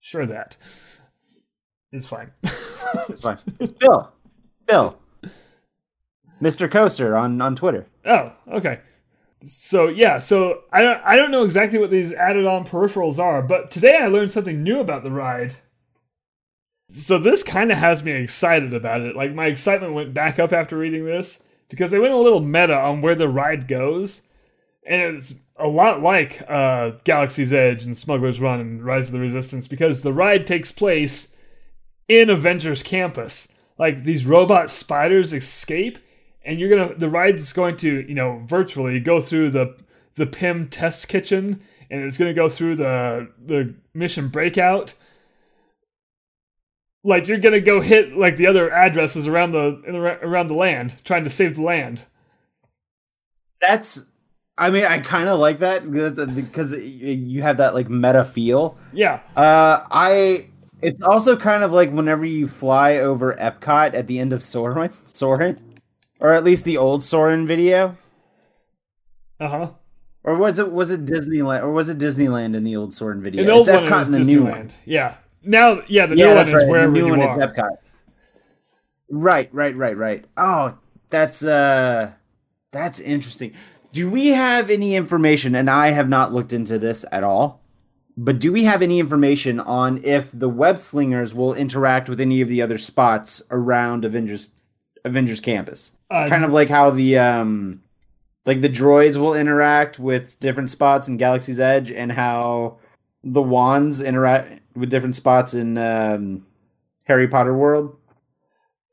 Sure that. It's fine. It's fine. It's Bill. Bill. Mr. Coaster on on Twitter. oh, okay. So yeah, so I don't I don't know exactly what these added on peripherals are, but today I learned something new about the ride. So this kind of has me excited about it. Like my excitement went back up after reading this because they went a little meta on where the ride goes, and it's a lot like uh, Galaxy's Edge and Smuggler's Run and Rise of the Resistance because the ride takes place in Avengers Campus. Like these robot spiders escape, and you're gonna the ride's going to you know virtually go through the the Pym test kitchen, and it's gonna go through the the mission breakout. Like you're gonna go hit like the other addresses around the the around the land, trying to save the land. That's. I mean, I kind of like that because you have that like meta feel. Yeah, Uh, I. It's also kind of like whenever you fly over Epcot at the end of Soarin', Soarin', or at least the old Soarin' video, uh huh. or was it was it Disneyland, or was it Disneyland in the old Soarin' video? In the old it's one, it Epcot in the Disneyland. new one. Yeah. Now, yeah, the Yeah, new one is right. The wherever new you one are. Epcot. Right, right, right, right. Oh, that's uh, that's interesting. Do we have any information? And I have not looked into this at all. But do we have any information on if the web slingers will interact with any of the other spots around Avengers Avengers Campus? Uh, kind of like how the um like the droids will interact with different spots in Galaxy's Edge and how the wands interact with different spots in um Harry Potter World.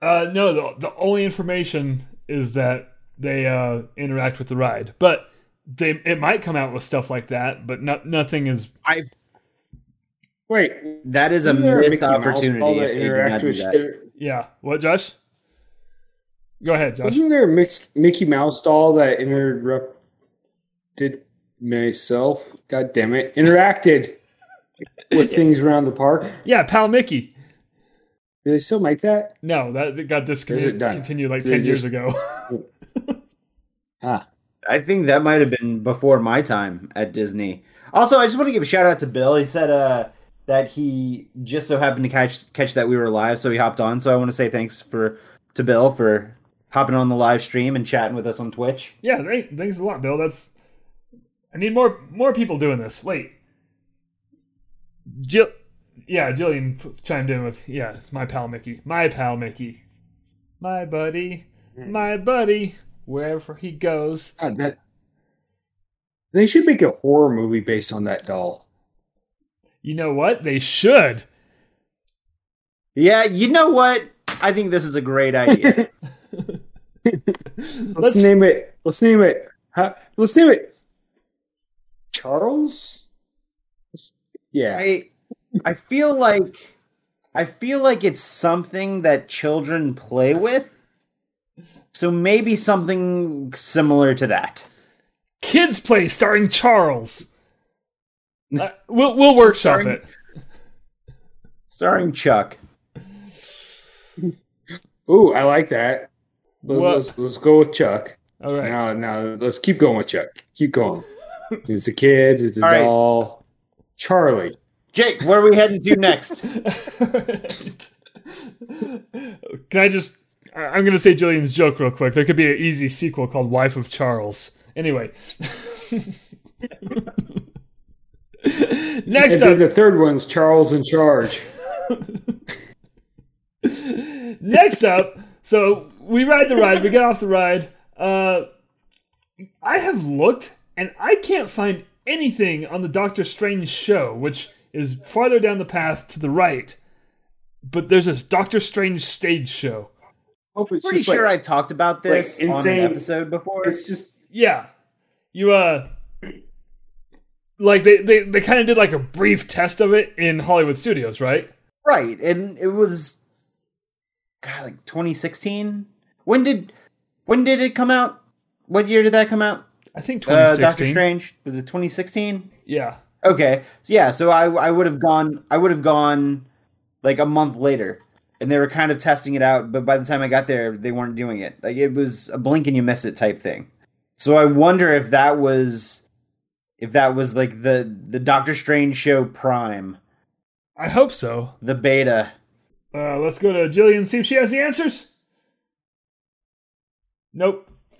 Uh, no, the, the only information is that they uh, interact with the ride. But they it might come out with stuff like that, but not nothing is. I Wait, that is a missed opportunity. if they interact do with that. Yeah, what, Josh? Go ahead, Josh. Wasn't there a mix, Mickey Mouse doll that interrupted myself? God damn it! Interacted with things around the park. Yeah, Pal Mickey. Do they still make that? No, that that got discontinued continued like Is it ten years just- ago. Ah, I think that might have been before my time at Disney. Also, I just want to give a shout out to Bill. He said uh, that he just so happened to catch catch that we were live, so he hopped on. So I want to say thanks for to Bill for hopping on the live stream and chatting with us on Twitch. yeah, they, thanks a lot, Bill. That's I need more more people doing this. Wait, Jill. Yeah, Jillian chimed in with yeah, it's my pal Mickey, my pal Mickey, my buddy, hmm. my buddy. Wherever he goes, God, that they should make a horror movie based on that doll. you know what? They should. Yeah, you know what? I think this is a great idea. Let's, Let's name it. Let's name it. Huh? Let's name it. Charles. Yeah. I I feel like I feel like it's something that children play with. So maybe something similar to that. Kids Play starring Charles. Uh, we'll we'll workshop Starring- it. Starring Chuck. Ooh, I like that. Let's, What? let's, let's go with Chuck. All right. Now, now let's keep going with Chuck. Keep going. It's a kid. It's a All right. doll. Charlie. Jake, where are we heading to next? Can I just? I- I'm gonna say Jillian's joke real quick. There could be an easy sequel called "Wife of Charles." Anyway. Next and up, the third one's Charles in charge. next up. So we ride the ride. We get off the ride. Uh, I have looked, and I can't find anything on the Doctor Strange show, which is farther down the path to the right. But there's this Doctor Strange stage show. Hope it's Pretty just sure like, I've talked about this like, on insane- an episode before. it's just Yeah. You uh like they they, they kind of did like a brief test of it in Hollywood studios, right? Right, and it was God, like 2016. When did when did it come out? What year did that come out? I think Uh, Doctor Strange was it 2016? Yeah. Okay, so yeah, so I I would have gone I would have gone like a month later, and they were kind of testing it out. But by the time I got there, they weren't doing it. Like it was a blink and you miss it type thing. So I wonder if that was if that was like the the Doctor Strange show prime, I hope so. the beta. Uh, let's go to Jillian see if she has the answers. Nope.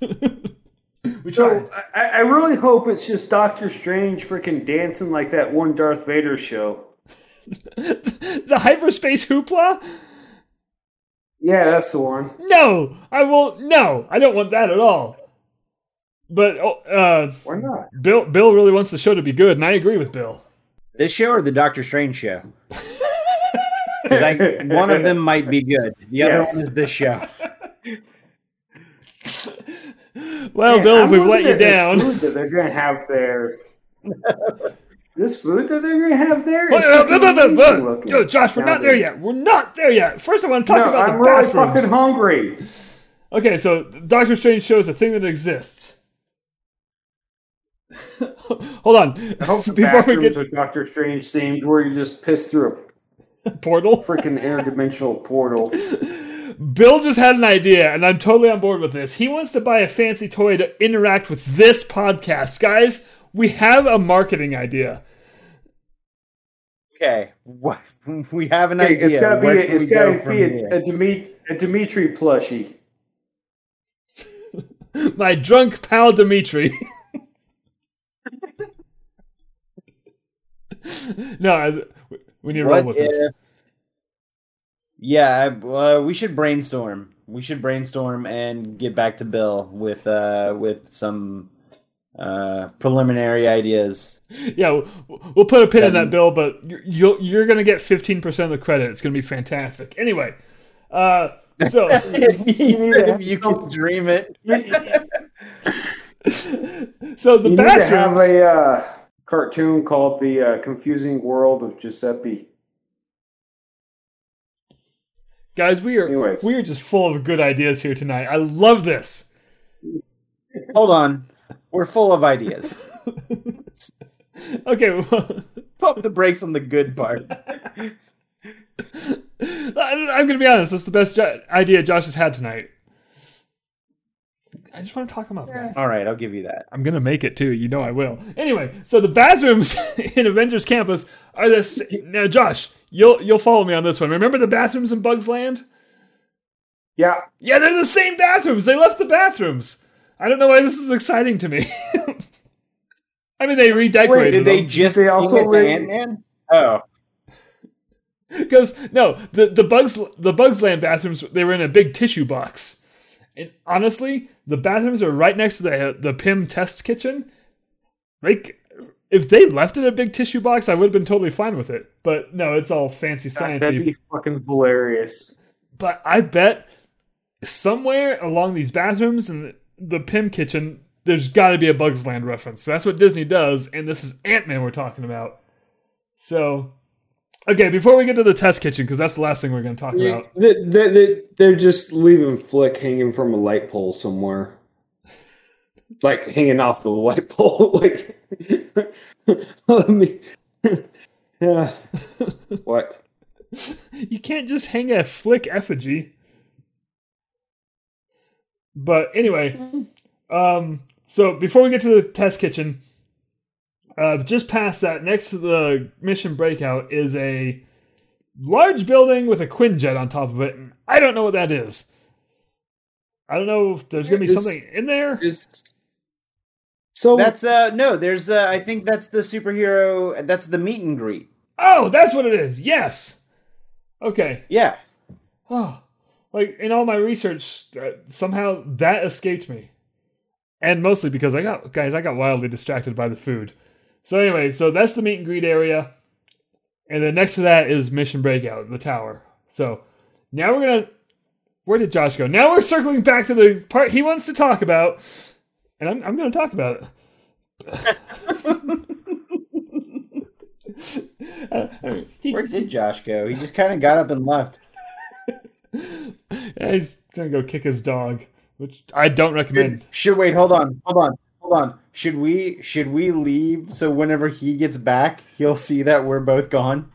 we tried. So I, I really hope it's just Doctor Strange freaking dancing like that one Darth Vader show. the hyperspace hoopla? Yeah, that's the one. No, I will. No, I don't want that at all. But oh, uh, Why not? Bill Bill really wants the show to be good, and I agree with Bill. This show or the Doctor Strange show? Because one of them might be good. The other Yes. one is this show. Well, Man, Bill, if I'm we've let you down. food that they're gonna have there. this food that they're gonna have there. wait. Uh, looking Josh, we're not there yet. We're not there yet. First, I want to talk No, about I'm the really bathrooms. fucking hungry. Okay, so Doctor Strange shows a thing that exists. Hold on. I hope the Before we get are Doctor Strange themed, where you just piss through a portal, freaking interdimensional portal. Bill just had an idea, and I'm totally on board with this. He wants to buy a fancy toy to interact with this podcast. Guys, we have a marketing idea. Okay, what we have an Hey, idea. it's gotta be. A, can it's we go gotta from be a, a, Dimitri, a Dimitri plushie. My drunk pal Dimitri. no, I, we need to roll What with this. If? Yeah, I- uh, we should brainstorm. We should brainstorm and get back to Bill with uh with some uh preliminary ideas. Yeah, we'll- we'll put a pin in that, Bill. But you're you're, you're going to get 15 percent of the credit. It's going to be fantastic. Anyway, uh, so if you can dream it. So the you need to have a uh, cartoon called "The uh, Confusing World of Giuseppe." Guys, we are Anyways. we are just full of good ideas here tonight. I love this. Hold on. We're full of ideas. Okay, well, Pump the brakes on the good part. I- I'm gonna be honest. That's the best jo- idea Josh has had tonight. I just want to talk him up. guys. All right, I'll give you that. I'm gonna make it too. You know I will. Anyway, so the bathrooms in Avengers Campus are this. Now, Josh, you'll you'll follow me on this one. Remember the bathrooms in Bugs Land? Yeah, Yeah, they're the same bathrooms. They left the bathrooms. I don't know why this is exciting to me. I mean, they redecorated Did they them. just They also also re- Ant Man? Oh, Because no, the the bugs the Bugs Land bathrooms they were in a big tissue box, and honestly, the bathrooms are right next to the the Pym test kitchen. Like, if they left it a big tissue box, I would have been totally fine with it. But no, it's all fancy science. that'd be fucking hilarious. But I bet somewhere along these bathrooms and the, the Pym kitchen, there's got to be a Bugs Land reference. That's what Disney does, and this is Ant Man we're talking about. So, okay, before we get to the test kitchen, because that's the last thing we're going to talk about. They, they, they, they're just leaving Flick hanging from a light pole somewhere, like hanging off the light pole. like, let me. yeah. what? You can't just hang a flick effigy. But anyway, um, so before we get to the test kitchen, uh, just past that, next to the mission breakout, is a large building with a Quinjet on top of it. And I don't know what that is. I don't know if there's gonna be something in there. So that's uh no. There's uh I think that's the superhero. That's the meet and greet. Oh, that's what it is. Yes. Okay. Yeah. Oh, like in all my research, uh, somehow that escaped me, and mostly because I got guys, I got wildly distracted by the food. So anyway, so that's the meet and greet area, and then next to that is Mission Breakout, the tower. So now we're gonna. Where did Josh go? Now we're circling back to the part he wants to talk about, and I'm I'm gonna talk about it. I mean, he- Where did Josh go? He just kind of got up and left. Yeah, he's gonna go kick his dog, which I don't recommend. Should wait. Hold on. Hold on. Hold on. Should we should we leave so whenever he gets back, he'll see that we're both gone,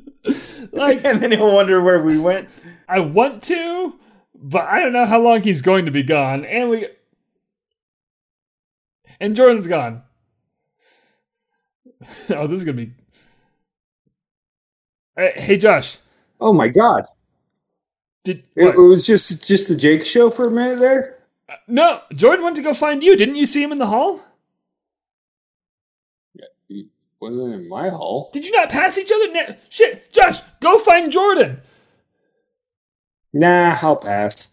Like and then he'll wonder where we went. I want to, but I don't know how long he's going to be gone. And we and Jordan's gone. oh, this is gonna be. Hey, Josh, oh my god, did it, it was just just the Jake show for a minute there. Uh, no? Jordan went to go find you. Didn't you see him in the hall? Yeah, he wasn't in my hall. Did you not pass each other? Na- Shit, Josh, go find Jordan. Nah, I'll pass.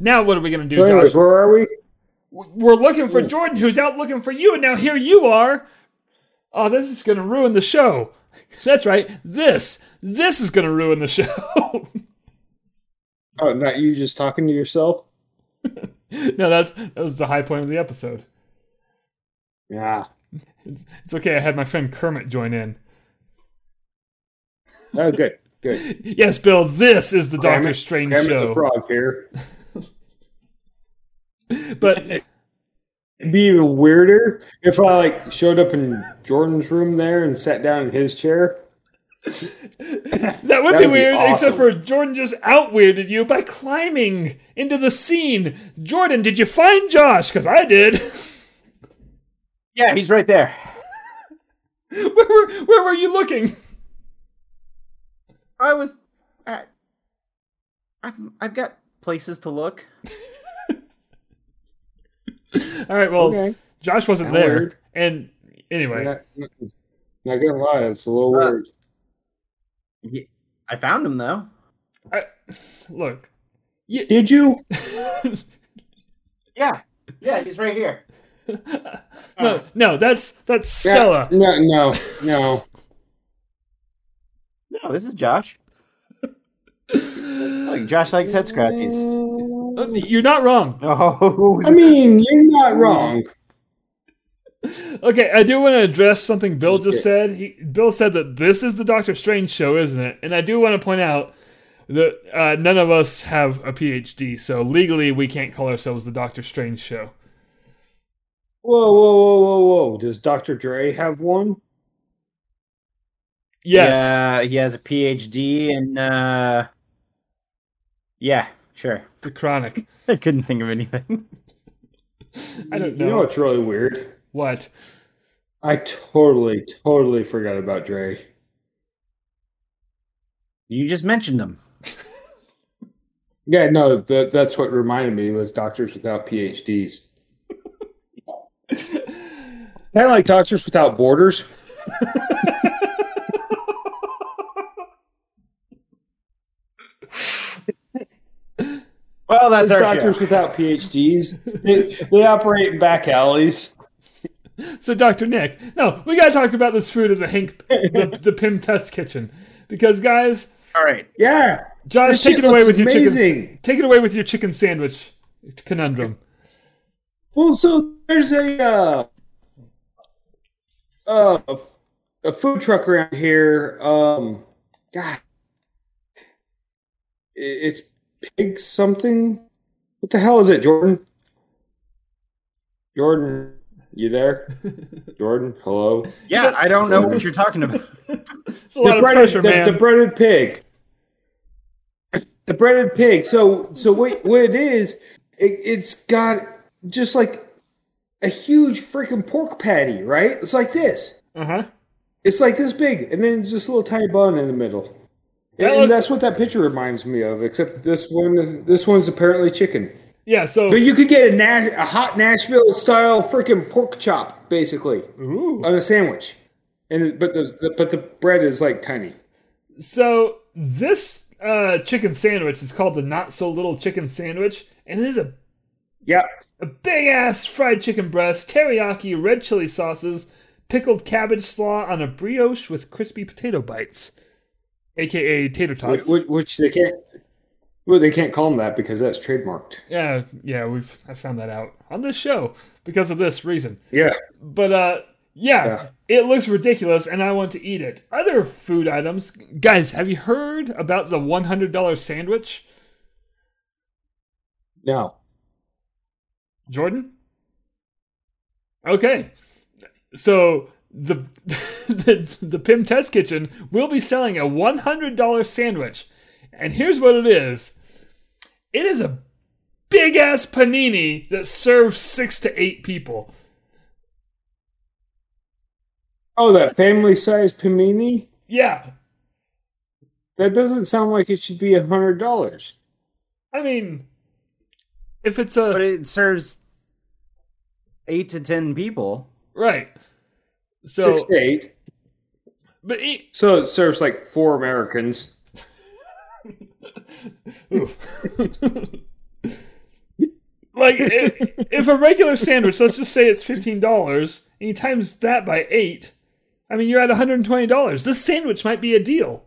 Now what are we gonna do, Josh? where are we? We're looking for Jordan, who's out looking for you, and now here you are. Oh, this is gonna ruin the show. That's right. This, this is gonna ruin the show. Oh, not you just talking to yourself? no, that's that was the high point of the episode. Yeah. It's, it's okay. I had my friend Kermit join in. Oh, good, good. Yes, Bill. This is the Doctor Strange Kermit show. the Frog here. But It'd be even weirder if I like showed up in Jordan's room there and sat down in his chair. that would That be would be weird, except for. Jordan just out weirded you by climbing into the scene. Jordan, did you find Josh? Because I did. Yeah, he's right there. where were Where were you looking? I was. At, I've, I've got places to look. All right. Well, Okay. Josh wasn't Not there, weird. and anyway, Not, not, not gonna lie, it's a little Uh, weird. I found him though. I, look. You, Did you? Yeah, yeah, he's right here. no, no, that's that's Yeah, Stella. No, no, no. No, this is Josh. Look, Josh likes head scratches. You're not wrong. Oh, I mean, you're not wrong. Okay, I do want to address something Bill just said. He, Bill said that this is the Doctor Strange show, isn't it? And I do want to point out that uh, none of us have a PhD, so legally we can't call ourselves the Doctor Strange show. Whoa, whoa, whoa, whoa, whoa! Does Dr. Dre have one? Yes. Yeah, he has a PhD and Uh... Yeah, sure. The Chronic. I couldn't think of anything. I don't know. You know know. what's really weird? What? I totally, totally forgot about Dre. You just mentioned him. Yeah, no, that, that's what reminded me was doctors without PhDs. kind of like doctors without borders. Well, that's Those our doctors show. without PhDs. They, they operate in back alleys. So, Dr. Nick, no, we got to talk about this food in the Hank, the, the Pym Test Kitchen. Because, guys, All right. Yeah, Josh, This take it away looks with your chicken. Take it away with your chicken sandwich conundrum. Well, so there's a uh, uh, a, f- a food truck around here. Um, God, it's pig something. What the hell is it, Jordan? Jordan, you there? Jordan, hello. Yeah, I don't know what you're talking about. It's a lot of breaded, pressure, the, man. the breaded pig. The breaded pig. So, so what, what it is? It, it's got just like a huge freaking pork patty, right? It's like this. Uh huh. It's like this big, and then just a little tiny bun in the middle. That and that's what that picture reminds me of. Except this one, this one's apparently chicken. Yeah. So, But you could get a, Nash, a hot Nashville style freaking pork chop, basically, ooh. on a sandwich. And but the but the bread is like tiny. So this uh, chicken sandwich is called the Not So Little Chicken Sandwich, and it is a Yeah. a big ass fried chicken breast, teriyaki, red chili sauces, pickled cabbage slaw on a brioche with crispy potato bites, aka tater Which, tots. which they can't. Well, they can't call them that because that's trademarked. Yeah, yeah, we've I found that out on this show because of this reason. Yeah. But uh yeah, Yeah. it looks ridiculous and I want to eat it. Other food items, guys, have you heard about the $100 sandwich? No. Jordan? Okay. So the the, the Pym Test Kitchen will be selling a $100 sandwich. And here's what it is. It is a big ass panini that serves 6 to 8 people. Oh, that family size panini? Yeah. That doesn't sound like it should be a hundred dollars. I mean if it's a But it serves eight to ten people. right. So Six eight. but e- So it serves like four Americans. Like if, if a regular sandwich, let's just say it's fifteen dollars, and you times that by eight, I mean you're at one hundred and twenty dollars. This sandwich might be a deal.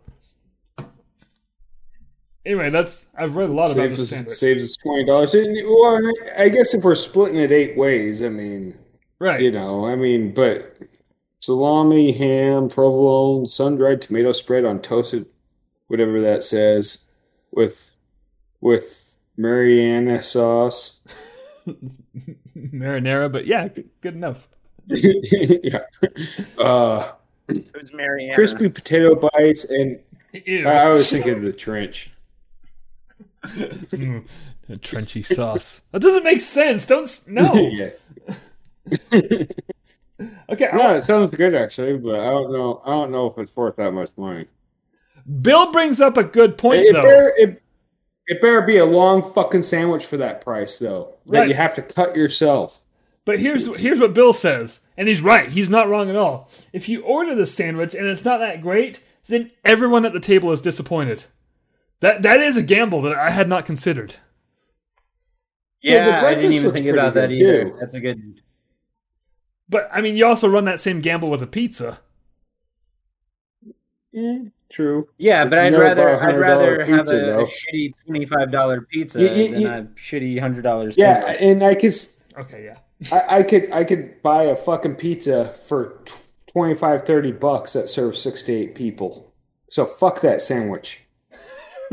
Anyway, that's I've read a lot about Saves this us, sandwich. saves us twenty dollars. Well, I guess if we're splitting it eight ways, I mean, right. you know, I mean, but salami, ham, provolone, sun-dried tomato spread on toasted, whatever that says, with with Mariana sauce. Marinara, but yeah, good, good enough. yeah. Uh, It was Marianne. crispy potato bites, and Ew. I, I was thinking of the trench. Mm, a trenchy sauce. That doesn't make sense. Don't s- no. yeah. Okay, I- No, it sounds good actually, but I don't know. I don't know if it's worth that much money. Bill brings up a good point It though. better, it, it better be a long fucking sandwich for that price, though. That you have to cut yourself. But here's here's what Bill says, and he's right. He's not wrong at all. If you order the sandwich and it's not that great, then everyone at the table is disappointed. That that is a gamble that I had not considered. Yeah, the Yeah, I didn't even think about that either. too. That's a good. But I mean, you also run that same gamble with a pizza. It True. Yeah, but I'd rather buy a I'd rather $100 have pizza, a, a shitty twenty five dollar pizza Y- y- than a shitty hundred dollars. Pizza. Yeah, and I could Okay, yeah. I, I could I could buy a fucking pizza for tw- 25 30 bucks that serves 6 to 8 people. So fuck that sandwich.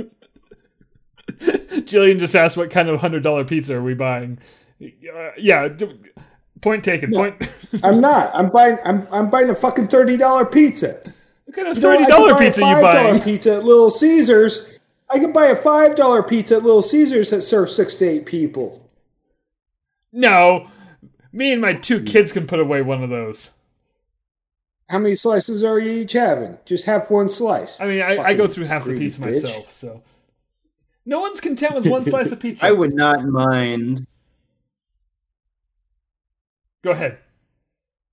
Jillian just asked what kind of hundred dollar pizza are we buying? Uh, yeah, d- point taken. Point. I'm not. I'm buying I'm I'm buying a fucking $30 pizza. what kind of thirty dollar could dollar pizza you $5 buying? pizza at Little Caesars. I can buy a $5 pizza at Little Caesars that serves 6 to 8 people. No, me and my two kids can put away one of those. How many slices are you each having? Just have one slice. I mean, I, I go through half the pizza bitch. myself, so no one's content with one slice of pizza. I would not mind. Go ahead.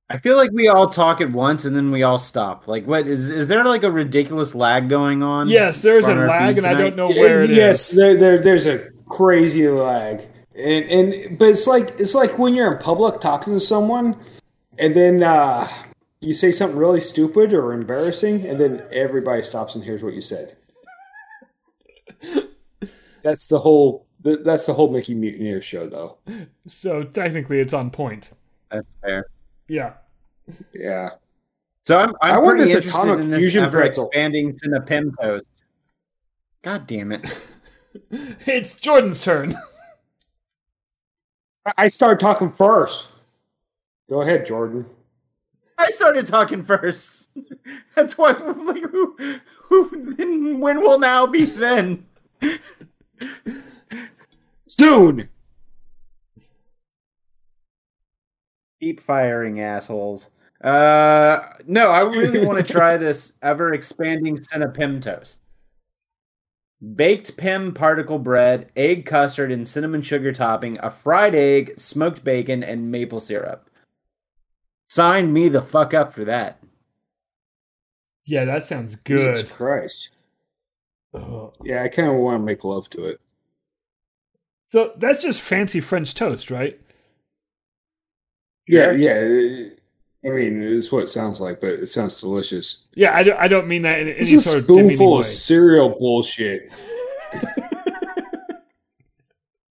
I feel like we all talk at once and then we all stop. Like, what is is there like a ridiculous lag going on? Yes, there's a lag, feed and I don't know where it is. yes, there, there, there's a crazy lag, and and but it's like it's like when you're in public talking to someone, and then uh, you say something really stupid or embarrassing, and then everybody stops and hears what you said. That's the whole. That's the whole Mickey Mutineer show, though. So technically, it's on point. That's fair. Yeah. Yeah. So I'm I I'm want pretty this interested in this fusion ever pretzel. expanding Cinepim toast. God damn it! It's Jordan's turn. I- I started talking first. Go ahead, Jordan. I started talking first. That's why. I'm like, who, who? Then when will now be then? Soon. Keep firing, assholes. Uh, no, I really want to try this ever expanding Cinepim toast. Baked Pym particle bread, egg custard, and cinnamon sugar topping, a fried egg, smoked bacon, and maple syrup. Sign me the fuck up for that. Yeah, that sounds good. Jesus. Christ. Ugh. Yeah, I kind of want to make love to it. So that's just fancy French toast, right? Yeah, Sure. yeah. I mean, it's what it sounds like, but it sounds delicious. Yeah, I don't, I don't mean that in any It's a sort of demeaning spoonful way. of cereal bullshit.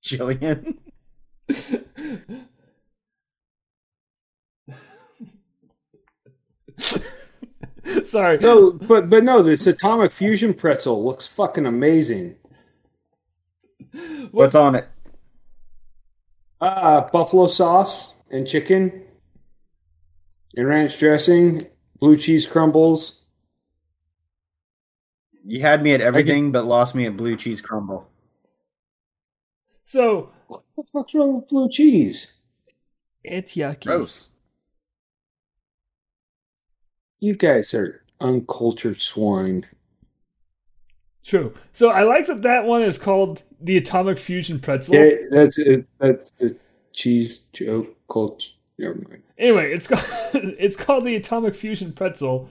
Jillian. Sorry. No, but but no, this atomic fusion pretzel looks fucking amazing. What's on it? Uh, buffalo sauce and chicken, and ranch dressing, blue cheese crumbles. You had me at everything, but lost me at blue cheese crumble. So What the fuck's wrong with blue cheese? it's yucky. Gross. You guys are uncultured swine. True. So I like that that one is called the Atomic Fusion Pretzel. Yeah, that's it. That's the cheese joke. Culture. Never mind. Anyway, it's called it's called the Atomic Fusion Pretzel,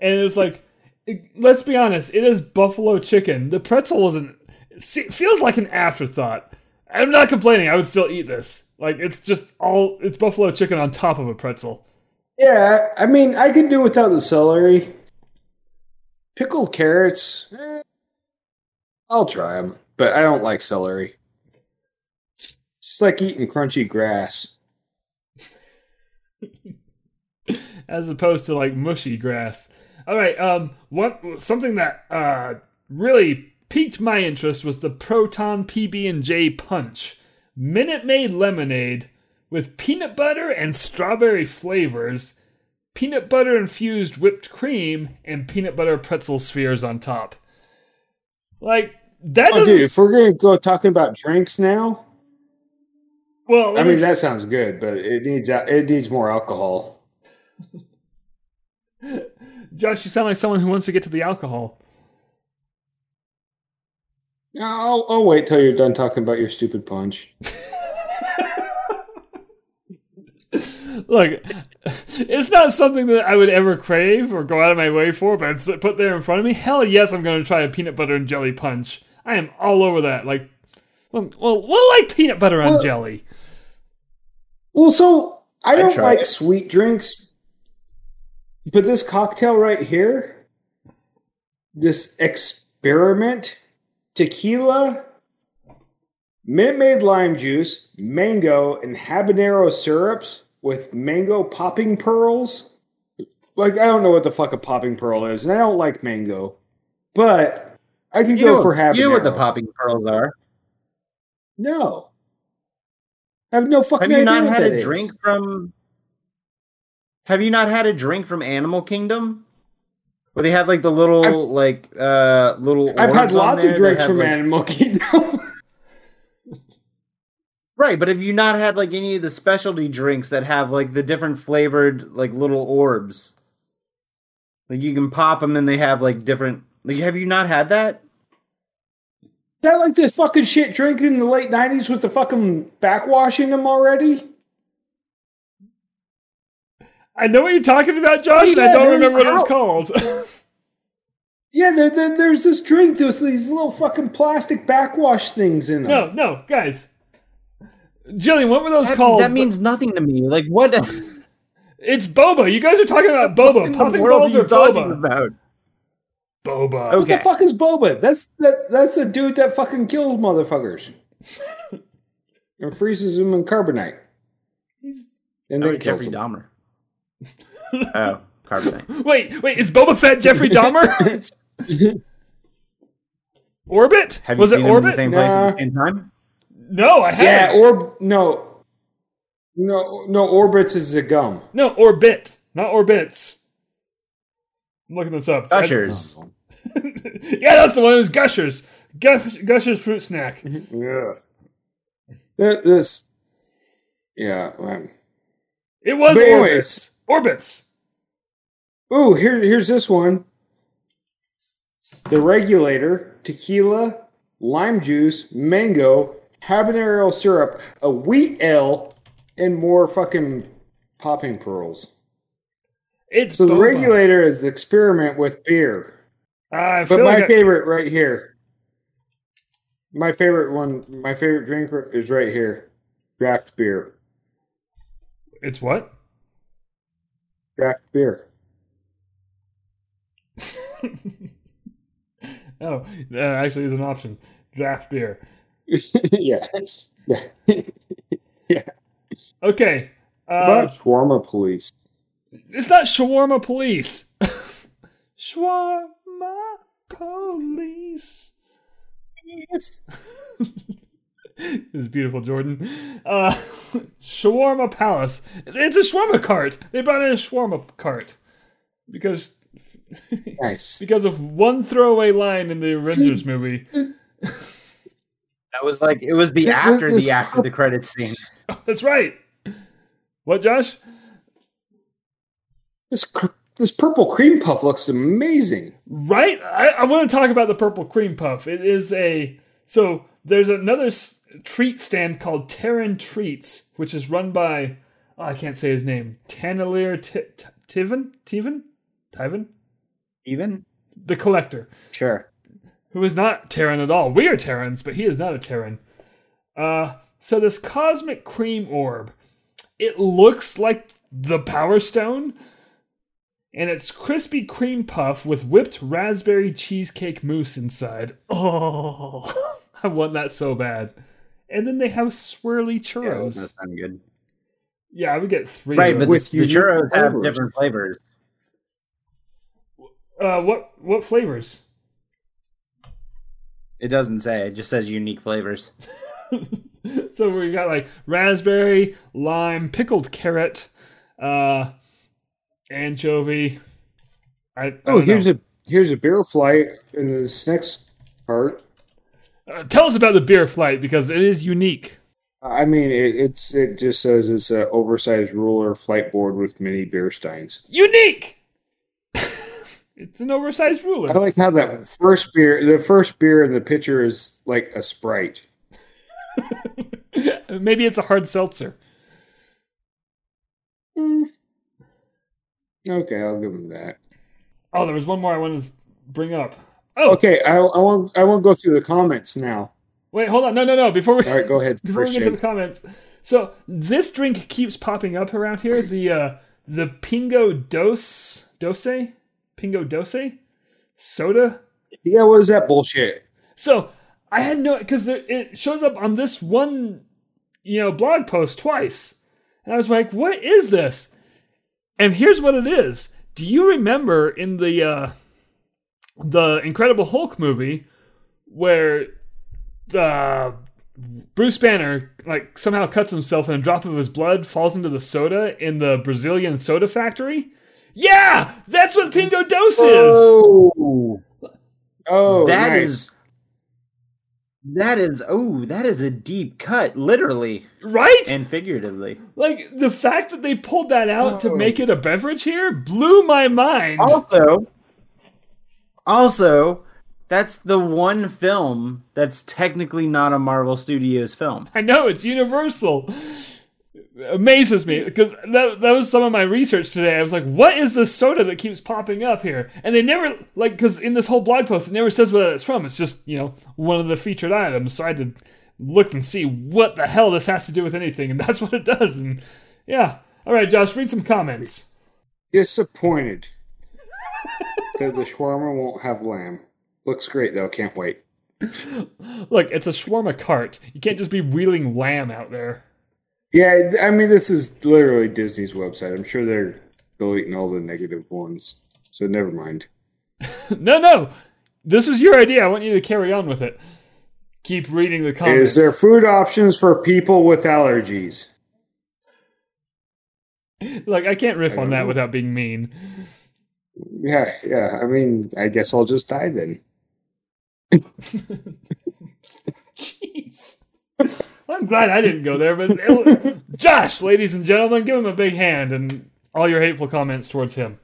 and it's like, it- let's be honest, it is buffalo chicken. The pretzel isn't. It feels like an afterthought. I'm not complaining. I would still eat this. Like it's just all it's buffalo chicken on top of a pretzel. Yeah, I mean, I could do without the celery. Pickled carrots, eh, I'll try them, but I don't like celery. It's like eating crunchy grass. as opposed to like mushy grass. All right, um, what something that uh really piqued my interest was the Proton PB and J Punch, Minute Maid lemonade with peanut butter and strawberry flavors, peanut butter infused whipped cream, and peanut butter pretzel spheres on top. Like that Oh, doesn't. dude, if we're gonna go talking about drinks now, well, I mean that sounds good, but it needs it needs more alcohol. Josh, you sound like someone who wants to get to the alcohol. I'll, I'll wait till you're done talking about your stupid punch. Look, it's not something that I would ever crave or go out of my way for, but it's put there in front of me. Hell yes, I'm going to try a peanut butter and jelly punch. I am all over that. Like, well, well, well like peanut butter on Well- jelly. Well, so I don't like it. sweet drinks, but this cocktail right here, this experiment tequila, Minute Maid lime juice, mango, and habanero syrups with mango popping pearls. Like I don't know what the fuck a popping pearl is, and I don't like mango, but I can You go know, for habanero. you know what the popping pearls are. No, I have no fucking. Idea. Have you not had a is. drink from? Have you not had a drink from Animal Kingdom? Where they have like the little I've- like uh little. I've had lots of drinks from like- Animal Kingdom. Right, but have you not had like any of the specialty drinks that have like the different flavored like little orbs? Like you can pop them and they have like different. Like, have you not had that? Is that like this fucking shit drink in the late nineties with the fucking backwash in them already? I know what you're talking about, Josh, and I don't remember what it was called. Yeah, there, there, there's this drink with these little fucking plastic backwash things in them. no, no, guys. Jillian, what were those That, called? that means nothing to me. Like what? it's boba. You guys are talking about boba. in the Popping balls are or you talking boba? about? Boba. What Okay. the fuck is boba? That's that, that's the dude that fucking kills motherfuckers. and freezes them in carbonite. He's- And That then was Jeffrey them. Dahmer. oh, carbonite. Wait, wait, is Boba Fett Jeffrey Dahmer? Orbit? Have you was seen it them in the same place at the same time? No, I haven't. Yeah, or no. No, no, Orbits is a gum. no, Orbit, not Orbits. I'm looking this up. Gushers. yeah, that's the one. It was Gushers. Gush, Gushers fruit snack. Yeah. That- This. Yeah. um, It was But Orbits. anyways. Orbits. Ooh, here, here's this one. The regulator, tequila, lime juice, mango, habanero syrup, a wheat ale, and more fucking popping pearls. It's So the regulator is the experiment with beer. I But my like I- favorite right here. My favorite one, my favorite drink is right here. Draft beer. it's what? Draft beer. Oh, that actually is an option. Draft beer. yeah. yeah. Okay. Uh, About shawarma police. It's not shawarma police. shawarma police. Yes. this is beautiful, Jordan. Uh, shawarma palace. It's a shawarma cart. They brought in a shawarma cart because Nice. because of one throwaway line in the Avengers movie. That was like it was the Th- th- after the after the credits scene. That's right. What, Josh? This cr- this purple cream puff looks amazing. Right? I, I want to talk about the purple cream puff. It is a so there's another s- treat stand called Terran Treats, which is run by oh, I can't say his name. Taneleer T- T- Tiven Tiven Tiven Even the collector, sure. who is not Terran at all. We are Terrans, but he is not a Terran. Uh, so this cosmic cream orb, it looks like the Power Stone, and it's crispy cream puff with whipped raspberry cheesecake mousse inside. Oh, I want that so bad. And then they have swirly churros. Yeah, churros. that sound good. Yeah, I would get three. Right, but. With the, the unique churros have flavors. different flavors. uh, what what flavors? It doesn't say. It just says unique flavors. so we got like raspberry, lime, pickled carrot, uh, anchovy. I, I Oh, here's know. a here's a beer flight in this next part. Uh, tell us about the beer flight because it is unique. I mean, it, it's it just says it's an oversized ruler flight board with mini beer steins. Unique. it's an oversized ruler. I like how that first beer, the first beer in the pitcher is like a sprite. Maybe it's a hard seltzer. Hmm. Okay, I'll give him that. Oh, there was one more I wanted to bring up. Oh, Okay, I, I won't. I want to go through the comments now. wait, hold on. No, no, no. Before we All right, go ahead. before we First get to the comments, so this drink keeps popping up around here. The uh, the Pingo Doce Doce Pingo Doce soda. Yeah, what is that bullshit? So I had no because it shows up on this one, you know, blog post twice, and I was like, "What is this?" And here's what it is. Do you remember in the uh, the Incredible Hulk movie where uh, Bruce Banner like somehow cuts himself and a drop of his blood falls into the soda in the Brazilian soda factory? Yeah, that's what Pingo Doce is. Oh, oh That nice. is- That is oh, that is a deep cut, literally Right? and figuratively. Like the fact that they pulled that out to Oh. make it a beverage here blew my mind. Also, also, that's the one film that's technically not a Marvel Studios film. I know it's universal. Amazes me because that, that was some of my research today. I was like, "What is this soda that keeps popping up here?" And they never like because in this whole blog post, it never says where it's from. It's just you know one of the featured items. So I had to look and see what the hell this has to do with anything, and that's what it does. And yeah, all right, Josh, read some comments. disappointed that the shawarma won't have lamb. Looks great though. Can't wait. Look, it's a shawarma cart. You can't just be wheeling lamb out there. Yeah, I mean this is literally Disney's website. I'm sure they're deleting all the negative ones. So never mind. No, no. This was your idea. I want you to carry on with it. Keep reading the comments. Is there food options for people with allergies? like I can't riff I on that know. without being mean. Yeah, yeah. I mean, I guess I'll just die then. Jeez. I'm glad I didn't go there, but it- Josh, ladies and gentlemen, give him a big hand and all your hateful comments towards him.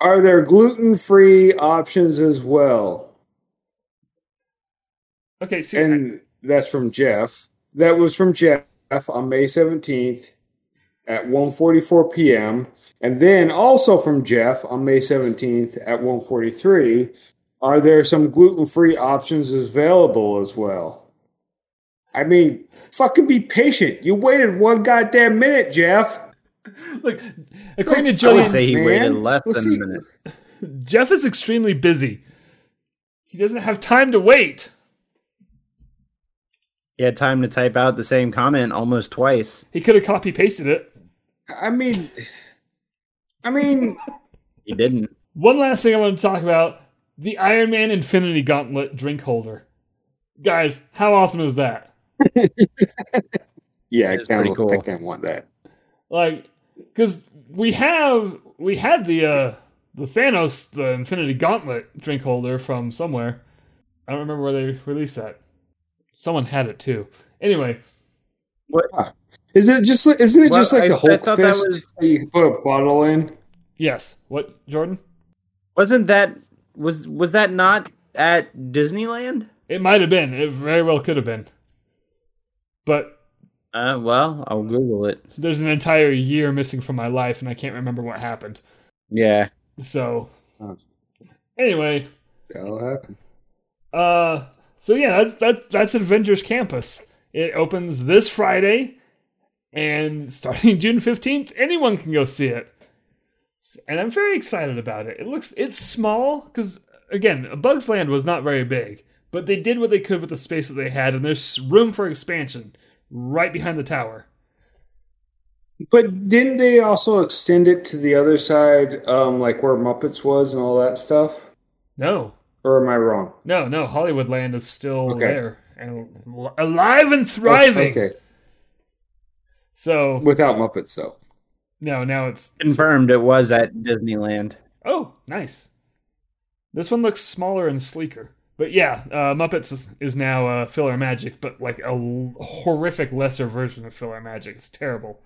Are there gluten-free options as well? Okay, see, And that's from Jeff. That was from Jeff on May 17th at 1:44 p.m. And then also from Jeff on May 17th at 1:43, are there some gluten-free options available as well? I mean, fucking be patient. You waited one goddamn minute, Jeff. look, according to I would Jillian, say he man. waited less Let's than a minute. Jeff is extremely busy. He doesn't have time to wait. He had time to type out the same comment almost twice. He could have copy pasted it. I mean, I mean, He didn't. One last thing I want to talk about the Iron Man Infinity Gauntlet drink holder. Guys, how awesome is that? Yeah, I It's kind pretty cool. I kind of want that. Like, because we have we had the uh the Thanos the Infinity Gauntlet drink holder from somewhere. I don't remember where they released that. Someone had it too. Anyway, Is it just? like- Isn't it Well, just like I- the I Hulk thought that fist was- that you can put a bottle in? yes. What Jordan? Wasn't that was was that not at Disneyland? It might have been. It very well could have been. But Uh, well, I'll Google it. there's an entire year missing from my life, and I can't remember what happened. Yeah. So, Oh. anyway, That'll happen. Uh, so yeah, that's that's that's Avengers Campus. It opens this Friday, and starting June fifteenth, anyone can go see it. And I'm very excited about it. It looks it's small because again, Bugs Land was not very big, but they did what they could with the space that they had, and there's room for expansion right behind the tower. But didn't they also extend it to the other side, um, like where Muppets was and all that stuff? No, Or am I wrong? no, no. Hollywood Land is still Okay. there and alive and thriving. Okay, So without Muppets though. no, now it's Confirmed it was at Disneyland. Oh, nice. This one looks smaller and sleeker. But yeah, uh, Muppets is, is now uh, PhilharMagic, but like a l- horrific lesser version of PhilharMagic. It's terrible.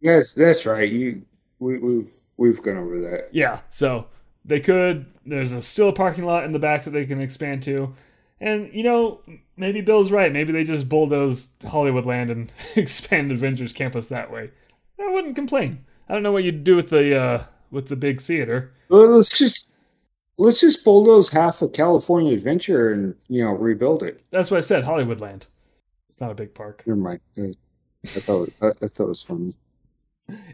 Yes, that's right. You, we, we've we've gone over that. Yeah, so they could. There's a, still a parking lot in the back that they can expand to. And, you know, maybe Bill's right. Maybe they just bulldoze Hollywood Land and expand Avengers Campus that way. I wouldn't complain. I don't know what you'd do with the uh, with the big theater. Well, let's just let's just bulldoze half of California Adventure and you know rebuild it. That's what I said, Hollywood Land. It's not a big park. Never mind. I thought I, I thought it was funny.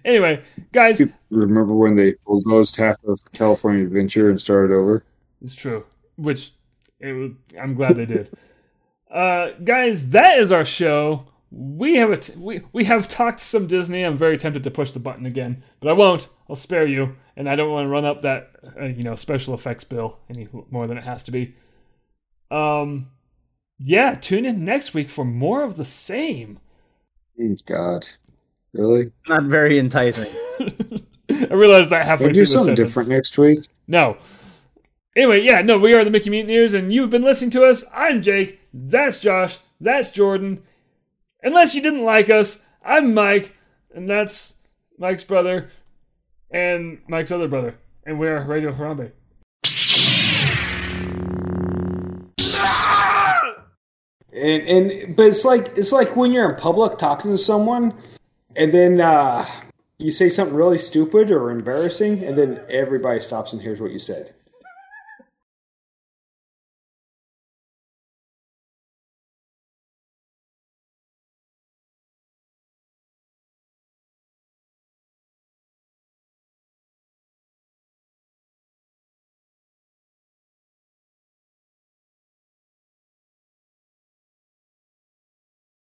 Anyway, guys, Remember when they bulldozed half of California Adventure and started over? It's true. Which it was, I'm glad they did. Uh, guys, that is our show. We have a t- we we have talked some Disney. I'm very tempted to push the button again, but I won't. I'll spare you, and I don't want to run up that uh, you know special effects bill any more than it has to be. Um, yeah, tune in next week for more of the same. God. Really? Not very enticing. I realized that halfway Can we through do something sentence. different next week? No. Anyway, yeah, no, we are the Mickey Mutineers, and you've been listening to us. I'm Jake. That's Josh. That's Jordan. Unless you didn't like us, I'm Mike, and that's Mike's brother, and Mike's other brother, and we're Radio Harambe. And and but it's like it's like when you're in public talking to someone, and then uh, you say something really stupid or embarrassing, and then everybody stops and hears what you said.